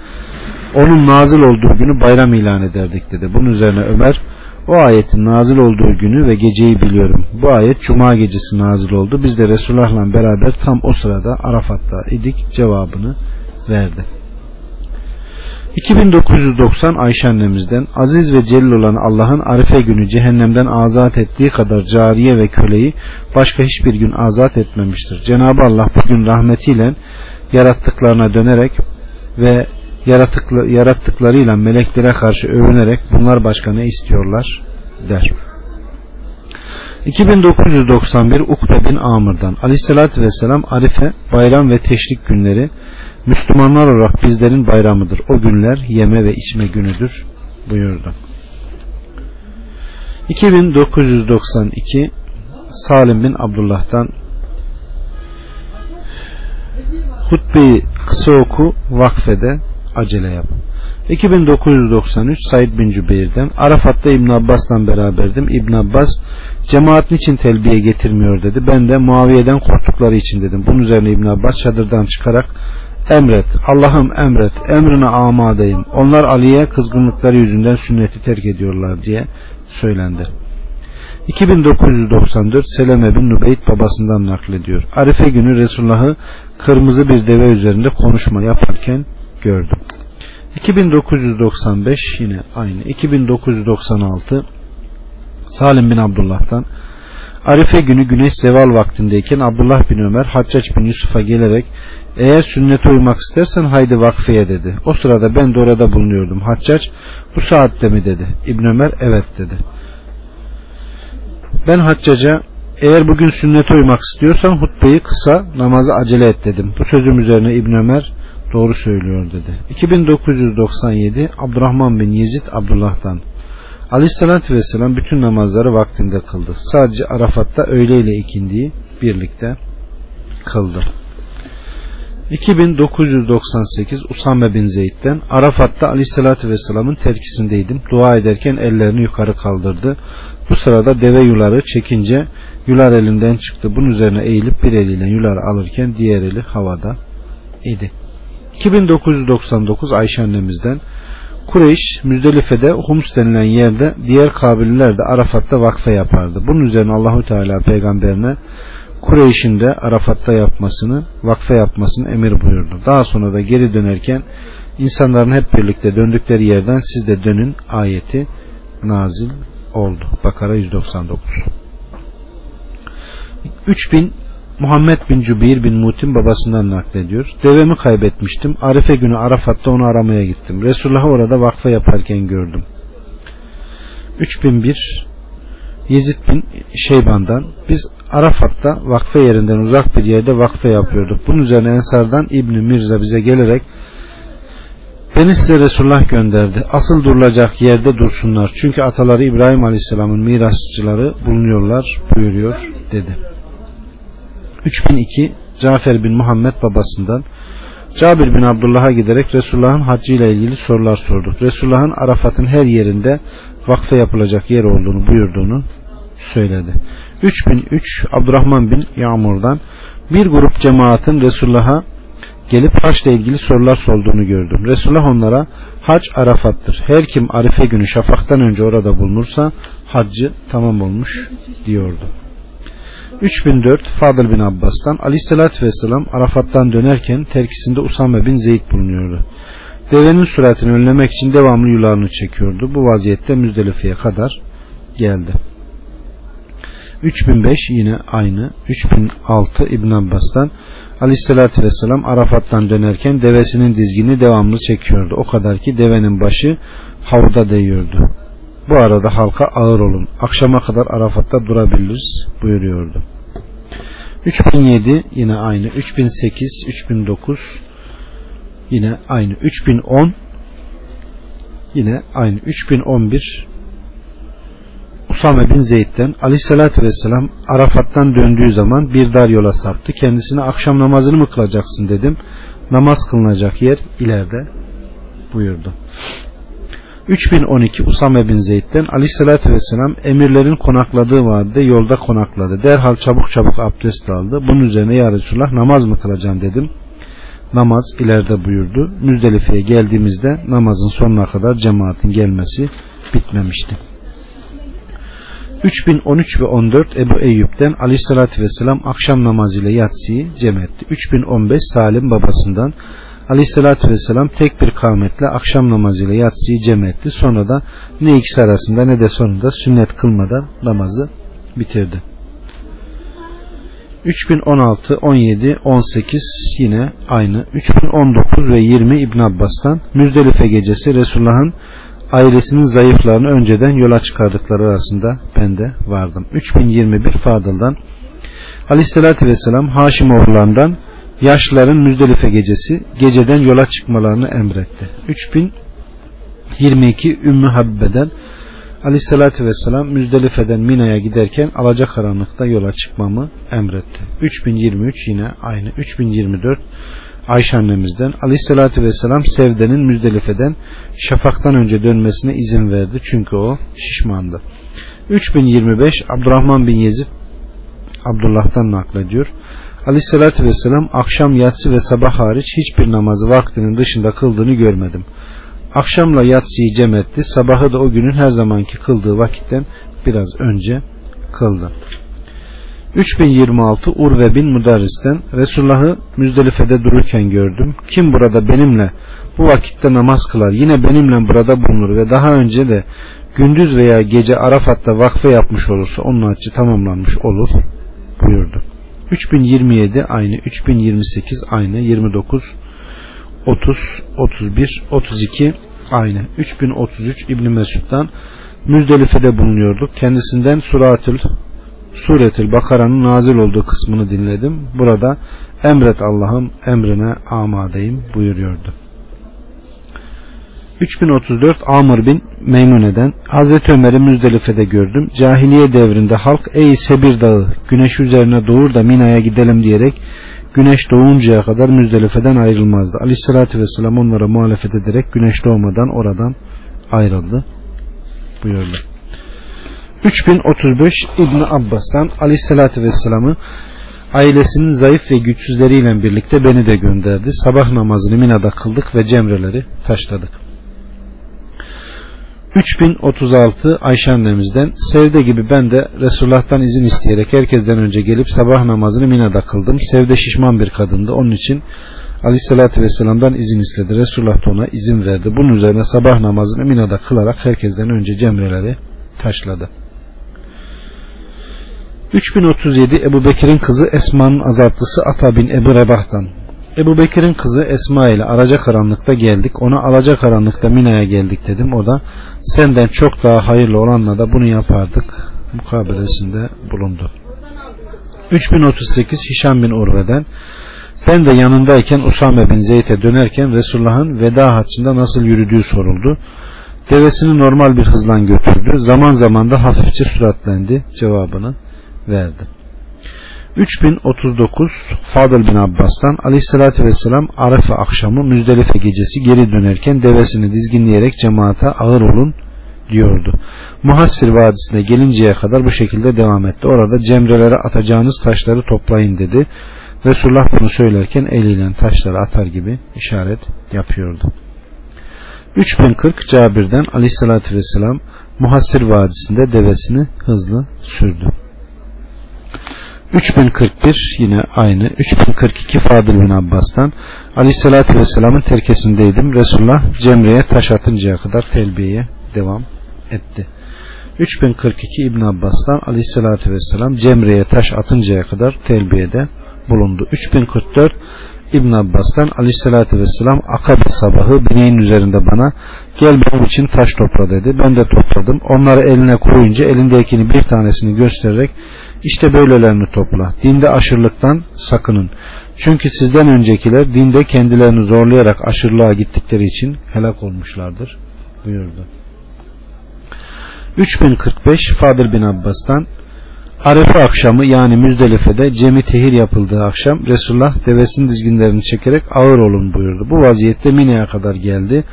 onun nazil olduğu günü bayram ilan ederdik dedi. Bunun üzerine Ömer o ayetin nazil olduğu günü ve geceyi biliyorum. Bu ayet cuma gecesi nazil oldu. Biz de Resulullah'la beraber tam o sırada Arafat'ta idik cevabını verdi. 2990 Ayşe annemizden aziz ve celil olan Allah'ın Arife günü cehennemden azat ettiği kadar cariye ve köleyi başka hiçbir gün azat etmemiştir. Cenab-ı Allah bugün rahmetiyle yarattıklarına dönerek ve yarattıklı, yarattıklarıyla meleklere karşı övünerek bunlar başka ne istiyorlar der. 2991 Ukbe bin Amr'dan Aleyhisselatü Vesselam Arife bayram ve teşrik günleri Müslümanlar olarak bizlerin bayramıdır. O günler yeme ve içme günüdür buyurdu. 2992 Salim bin Abdullah'tan hutbeyi kısa oku vakfede acele yap. 2993 Said bin Cübeyr'den Arafat'ta İbn Abbas'la beraberdim. İbn Abbas cemaat niçin telbiye getirmiyor dedi. Ben de Muaviye'den korktukları için dedim. Bunun üzerine İbn Abbas çadırdan çıkarak emret Allah'ım emret emrine amadeyim. Onlar Ali'ye kızgınlıkları yüzünden sünneti terk ediyorlar diye söylendi. 2994 Seleme bin Nubeyt babasından naklediyor. Arife günü Resulullah'ı kırmızı bir deve üzerinde konuşma yaparken gördüm. 2995 yine aynı. 2996 Salim bin Abdullah'tan Arife günü güneş zeval vaktindeyken Abdullah bin Ömer Haccac bin Yusuf'a gelerek eğer sünnete uymak istersen haydi vakfeye dedi. O sırada ben de orada bulunuyordum. Haccac bu saatte mi dedi. İbn Ömer evet dedi. Ben Haccac'a eğer bugün sünnete uymak istiyorsan hutbeyi kısa namazı acele et dedim. Bu sözüm üzerine İbn Ömer doğru söylüyor dedi. 2997 Abdurrahman bin Yezid Abdullah'tan Aleyhisselatü Vesselam bütün namazları vaktinde kıldı. Sadece Arafat'ta öğle ile ikindiyi birlikte kıldı. 2998 Usame bin Zeyd'den Arafat'ta Aleyhisselatü Vesselam'ın terkisindeydim. Dua ederken ellerini yukarı kaldırdı. Bu sırada deve yuları çekince yular elinden çıktı. Bunun üzerine eğilip bir eliyle yuları alırken diğer eli havada idi. 2999 Ayşe annemizden Kureyş Müzdelife'de Hums denilen yerde diğer kabililer de Arafat'ta vakfe yapardı. Bunun üzerine Allahu Teala peygamberine Kureyş'in de Arafat'ta yapmasını, vakfe yapmasını emir buyurdu. Daha sonra da geri dönerken insanların hep birlikte döndükleri yerden siz de dönün ayeti nazil oldu. Bakara 199. 3000 Muhammed bin Cübeyr bin Mutim babasından naklediyor. Devemi kaybetmiştim. Arife günü Arafat'ta onu aramaya gittim. Resulullah'ı orada vakfe yaparken gördüm. 3001 Yezid bin Şeyban'dan biz Arafat'ta vakfe yerinden uzak bir yerde vakfe yapıyorduk. Bunun üzerine Ensar'dan İbni Mirza bize gelerek Beni size Resulullah gönderdi. Asıl durulacak yerde dursunlar. Çünkü ataları İbrahim Aleyhisselam'ın mirasçıları bulunuyorlar buyuruyor dedi. 3002 Cafer bin Muhammed babasından Cabir bin Abdullah'a giderek Resulullah'ın haccı ile ilgili sorular sorduk. Resulullah'ın Arafat'ın her yerinde vakfe yapılacak yer olduğunu buyurduğunu söyledi. 3003 Abdurrahman bin Yağmur'dan bir grup cemaatin Resulullah'a gelip haçla ilgili sorular sorduğunu gördüm. Resulullah onlara hac Arafat'tır. Her kim Arife günü şafaktan önce orada bulunursa haccı tamam olmuş diyordu. 3004 Fadıl bin Abbas'tan Aleyhisselatü Vesselam Arafat'tan dönerken terkisinde Usame bin Zeyd bulunuyordu. Devenin süratini önlemek için devamlı yularını çekiyordu. Bu vaziyette Müzdelife'ye kadar geldi. 3005 yine aynı. 3006 İbn Abbas'tan Aleyhisselatü Vesselam Arafat'tan dönerken devesinin dizgini devamlı çekiyordu. O kadar ki devenin başı havda değiyordu. bu arada halka ağır olun. Akşama kadar Arafat'ta durabiliriz buyuruyordu. 3007 yine aynı. 3008, 3009 yine aynı. 3010 yine aynı. 3011 Usame bin Zeyd'den aleyhissalatü vesselam Arafat'tan döndüğü zaman bir dar yola saptı. Kendisine akşam namazını mı kılacaksın dedim. Namaz kılınacak yer ileride buyurdu. 3012 Usame bin Zeyd'den aleyhissalatü vesselam emirlerin konakladığı vadide yolda konakladı. Derhal çabuk çabuk abdest aldı. Bunun üzerine ya Resulullah namaz mı kılacaksın dedim. Namaz ileride buyurdu. Müzdelife'ye geldiğimizde namazın sonuna kadar cemaatin gelmesi bitmemişti. 3013 ve 14 Ebu Eyyub'den aleyhissalatü vesselam akşam namazıyla yatsıyı cem etti. 3015 Salim babasından aleyhissalatü vesselam tek bir kavmetle akşam namazıyla yatsıyı cem etti. Sonra da ne ikisi arasında ne de sonunda sünnet kılmadan namazı bitirdi. 3016, 17, 18 yine aynı. 3019 ve 20 İbn Abbas'tan Müzdelife gecesi Resulullah'ın ailesinin zayıflarını önceden yola çıkardıkları arasında ben de vardım. 3021 Fadıl'dan Aleyhisselatü Vesselam Haşim oğullarından yaşlıların Müzdelife gecesi geceden yola çıkmalarını emretti. 3022 Ümmü Habbe'den Aleyhisselatü Vesselam Müzdelife'den Mina'ya giderken alacakaranlıkta yola çıkmamı emretti. 3023 yine aynı. 3024 Ayşe annemizden Aleyhisselatü Vesselam Sevde'nin Müzdelife'den şafaktan önce dönmesine izin verdi. Çünkü o şişmandı. 3025 Abdurrahman bin Yezid Abdullah'tan naklediyor. Aleyhisselatü Vesselam akşam yatsı ve sabah hariç hiçbir namazı vaktinin dışında kıldığını görmedim. Akşamla yatsıyı cem etti. Sabahı da o günün her zamanki kıldığı vakitten biraz önce kıldı. 3026 Urve bin Mudarris'ten Resulullah'ı Müzdelife'de dururken gördüm. Kim burada benimle bu vakitte namaz kılar yine benimle burada bulunur ve daha önce de gündüz veya gece Arafat'ta vakfe yapmış olursa onun haccı tamamlanmış olur buyurdu. 3027 aynı 3028 aynı 29 30 31 32 aynı 3033 İbn Mesud'dan Müzdelife'de bulunuyorduk. Kendisinden Suratül Suretül Bakara'nın nazil olduğu kısmını dinledim. Burada emret Allah'ım emrine amadeyim buyuruyordu. 3034 Amr bin Meymune'den Hazreti Ömer'i Müzdelife'de gördüm. Cahiliye devrinde halk ey Sebir dağı güneş üzerine doğur da Mina'ya gidelim diyerek güneş doğuncaya kadar Müzdelife'den ayrılmazdı. Aleyhissalatü vesselam onlara muhalefet ederek güneş doğmadan oradan ayrıldı buyurdu. 3035 İbni Abbas'tan Aleyhisselatü Vesselam'ı ailesinin zayıf ve güçsüzleriyle birlikte beni de gönderdi. Sabah namazını Mina'da kıldık ve cemreleri taşladık. 3036 Ayşe annemizden Sevde gibi ben de Resulullah'tan izin isteyerek herkesten önce gelip sabah namazını Mina'da kıldım. Sevde şişman bir kadındı. Onun için Aleyhisselatü Vesselam'dan izin istedi. Resulullah da ona izin verdi. Bunun üzerine sabah namazını Mina'da kılarak herkesten önce cemreleri taşladı. 3037 Ebu Bekir'in kızı Esma'nın azatlısı Ata bin Ebu Rebah'tan. Ebu Bekir'in kızı Esma ile araca karanlıkta geldik. Ona araca karanlıkta Mina'ya geldik dedim. O da senden çok daha hayırlı olanla da bunu yapardık. Mukabelesinde bulundu. 3038 Hişam bin Urve'den ben de yanındayken Usame bin Zeyd'e dönerken Resulullah'ın veda haccında nasıl yürüdüğü soruldu. Devesini normal bir hızla götürdü. Zaman zaman da hafifçe süratlendi cevabını verdi. 3039 Fadıl bin Abbas'tan Aleyhisselatü Vesselam Arefe akşamı Müzdelife gecesi geri dönerken devesini dizginleyerek cemaate ağır olun diyordu. Muhassir Vadisi'ne gelinceye kadar bu şekilde devam etti. Orada cemrelere atacağınız taşları toplayın dedi. Resulullah bunu söylerken eliyle taşları atar gibi işaret yapıyordu. 3040 Cabir'den Aleyhisselatü Vesselam Muhassir Vadisi'nde devesini hızlı sürdü. 3041 yine aynı 3042 Fadıl bin Abbas'tan Aleyhisselatü Vesselam'ın terkesindeydim. Resulullah Cemre'ye taş atıncaya kadar telbiyeye devam etti. 3042 İbn Abbas'tan Aleyhisselatü Vesselam Cemre'ye taş atıncaya kadar telbiyede bulundu. 3044 İbn Abbas'tan aleyhissalatü vesselam akabe sabahı bineğin üzerinde bana gel benim için taş topla dedi. Ben de topladım. Onları eline koyunca elindekini bir tanesini göstererek işte böylelerini topla. Dinde aşırılıktan sakının. Çünkü sizden öncekiler dinde kendilerini zorlayarak aşırılığa gittikleri için helak olmuşlardır buyurdu. 3045 Fadıl bin Abbas'tan Arefe akşamı yani Müzdelife'de cemi tehir yapıldığı akşam Resulullah devesinin dizginlerini çekerek ağır olun buyurdu. Bu vaziyette Mine'ye kadar geldi.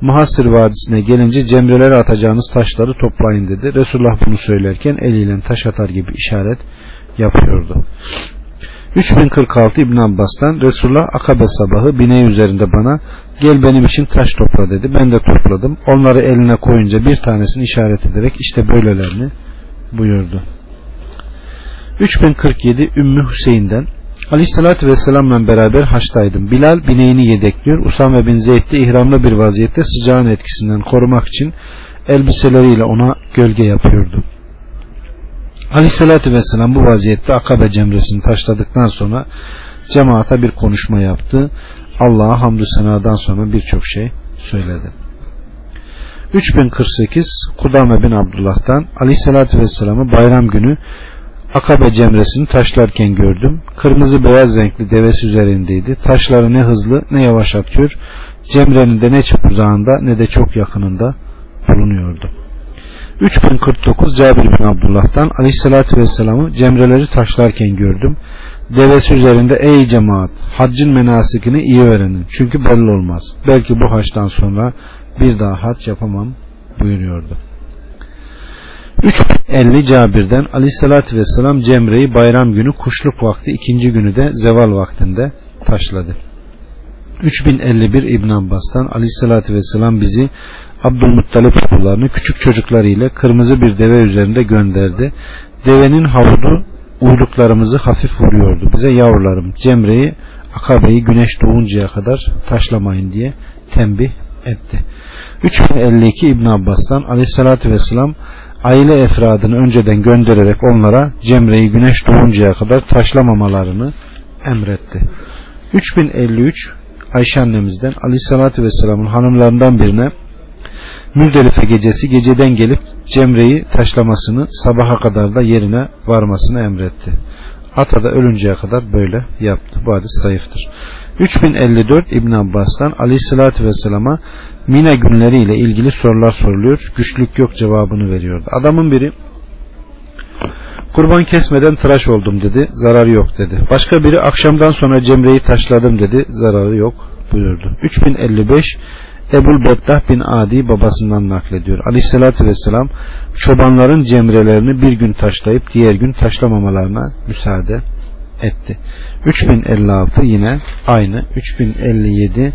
Muhassir Vadisi'ne gelince cemrelere atacağınız taşları toplayın dedi. Resulullah bunu söylerken eliyle taş atar gibi işaret yapıyordu. 3046 İbn Abbas'tan Resulullah Akabe sabahı bineği üzerinde bana gel benim için taş topla dedi. Ben de topladım. Onları eline koyunca bir tanesini işaret ederek işte böylelerini buyurdu. 3047 Ümmü Hüseyin'den Aleyhissalatü Vesselam'la beraber haçtaydım. Bilal bineğini yedekliyor. Usame bin Zeyd de ihramlı bir vaziyette sıcağın etkisinden korumak için elbiseleriyle ona gölge yapıyordu. Aleyhissalatü Vesselam bu vaziyette Akabe cemresini taşladıktan sonra cemaata bir konuşma yaptı. Allah'a hamdü senadan sonra birçok şey söyledi. 3048 Kudame bin Abdullah'tan Aleyhissalatü Vesselam'ı bayram günü Akabe cemresini taşlarken gördüm. Kırmızı beyaz renkli devesi üzerindeydi. Taşları ne hızlı ne yavaş atıyor. Cemrenin de ne çok uzağında ne de çok yakınında bulunuyordu. 3049 Cabir bin Abdullah'tan Aleyhisselatü Vesselam'ı cemreleri taşlarken gördüm. Devesi üzerinde ey cemaat haccın menasikini iyi öğrenin. Çünkü belli olmaz. Belki bu haçtan sonra bir daha hac yapamam buyuruyordu. 350 Cabir'den Aleyhisselatü Vesselam Cemre'yi bayram günü kuşluk vakti ikinci günü de zeval vaktinde taşladı. 3051 İbn Abbas'tan Aleyhisselatü Vesselam bizi Abdülmuttalip okullarını küçük çocuklarıyla kırmızı bir deve üzerinde gönderdi. Devenin havudu uyluklarımızı hafif vuruyordu. Bize yavrularım Cemre'yi Akabe'yi güneş doğuncaya kadar taşlamayın diye tembih etti. 3052 İbn Abbas'tan Aleyhisselatü Vesselam aile efradını önceden göndererek onlara Cemre'yi güneş doğuncaya kadar taşlamamalarını emretti. 3053 Ayşe annemizden Aleyhisselatü Vesselam'ın hanımlarından birine Müzdelife gecesi geceden gelip Cemre'yi taşlamasını sabaha kadar da yerine varmasını emretti. Ata da ölünceye kadar böyle yaptı. Bu hadis zayıftır. 3054 İbn Abbas'tan Aleyhisselatü Vesselam'a Mina günleriyle ilgili sorular soruluyor. Güçlük yok cevabını veriyordu. Adamın biri kurban kesmeden tıraş oldum dedi. Zararı yok dedi. Başka biri akşamdan sonra cemreyi taşladım dedi. Zararı yok buyurdu. 3055 Ebul Beddah bin Adi babasından naklediyor. Aleyhissalatü vesselam çobanların cemrelerini bir gün taşlayıp diğer gün taşlamamalarına müsaade etti. 3056 yine aynı. 3057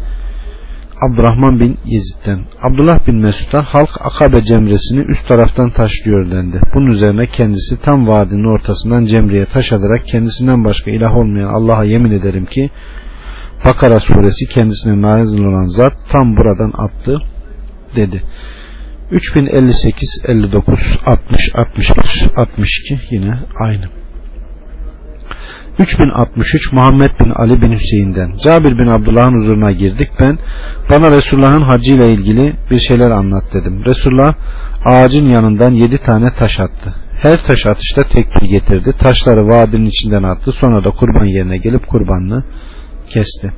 Abdurrahman bin Yezid'den. Abdullah bin Mesud'a halk Akabe cemresini üst taraftan taşlıyor dendi. Bunun üzerine kendisi tam vadinin ortasından cemreye taş atarak kendisinden başka ilah olmayan Allah'a yemin ederim ki Bakara suresi kendisine nazil olan zat tam buradan attı dedi. 3058, 59, 60, 61, 62 yine aynı. 3063 Muhammed bin Ali bin Hüseyin'den. Cabir bin Abdullah'ın huzuruna girdik. Ben bana Resulullah'ın hacı ile ilgili bir şeyler anlat dedim. Resulullah ağacın yanından yedi tane taş attı. Her taş atışta tekbir getirdi. Taşları vadinin içinden attı. Sonra da kurban yerine gelip kurbanını kesti.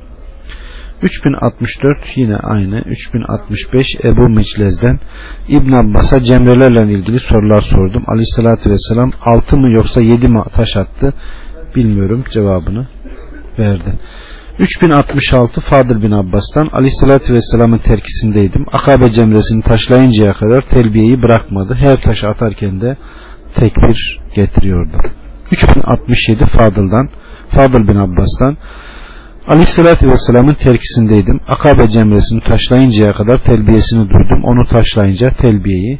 3064 yine aynı. 3065 Ebu Miclez'den İbn Abbas'a cemrelerle ilgili sorular sordum. Aleyhissalatü vesselam 6 mı yoksa 7 mi taş attı bilmiyorum cevabını verdi. 3066 Fadıl bin Abbas'tan Aleyhisselatü Vesselam'ın terkisindeydim. Akabe cemresini taşlayıncaya kadar telbiyeyi bırakmadı. Her taşı atarken de tekbir getiriyordu. 3067 Fadıl'dan Fadıl bin Abbas'tan Aleyhisselatü Vesselam'ın terkisindeydim. Akabe cemresini taşlayıncaya kadar telbiyesini duydum. Onu taşlayınca telbiyeyi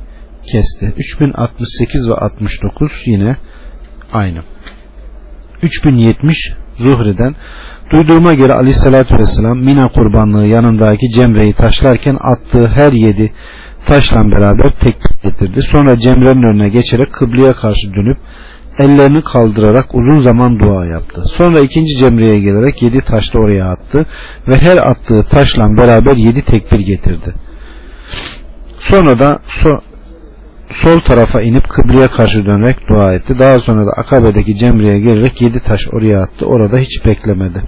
kesti. 3068 ve 69 yine aynı. 3070 Zuhri'den duyduğuma göre Aleyhisselatü Vesselam Mina kurbanlığı yanındaki cemreyi taşlarken attığı her yedi taşla beraber tekbir getirdi. Sonra cemrenin önüne geçerek kıbleye karşı dönüp ellerini kaldırarak uzun zaman dua yaptı. Sonra ikinci cemreye gelerek yedi taşla oraya attı ve her attığı taşla beraber yedi tekbir getirdi. Sonra da so sol tarafa inip kıbleye karşı dönerek dua etti. Daha sonra da Akabe'deki cemreye gelerek yedi taş oraya attı. Orada hiç beklemedi.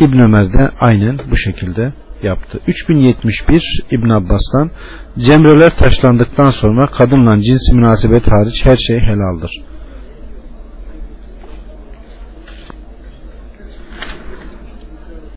İbn Ömer de aynen bu şekilde yaptı. 3071 İbn Abbas'tan cemreler taşlandıktan sonra kadınla cins münasebet hariç her şey helaldir.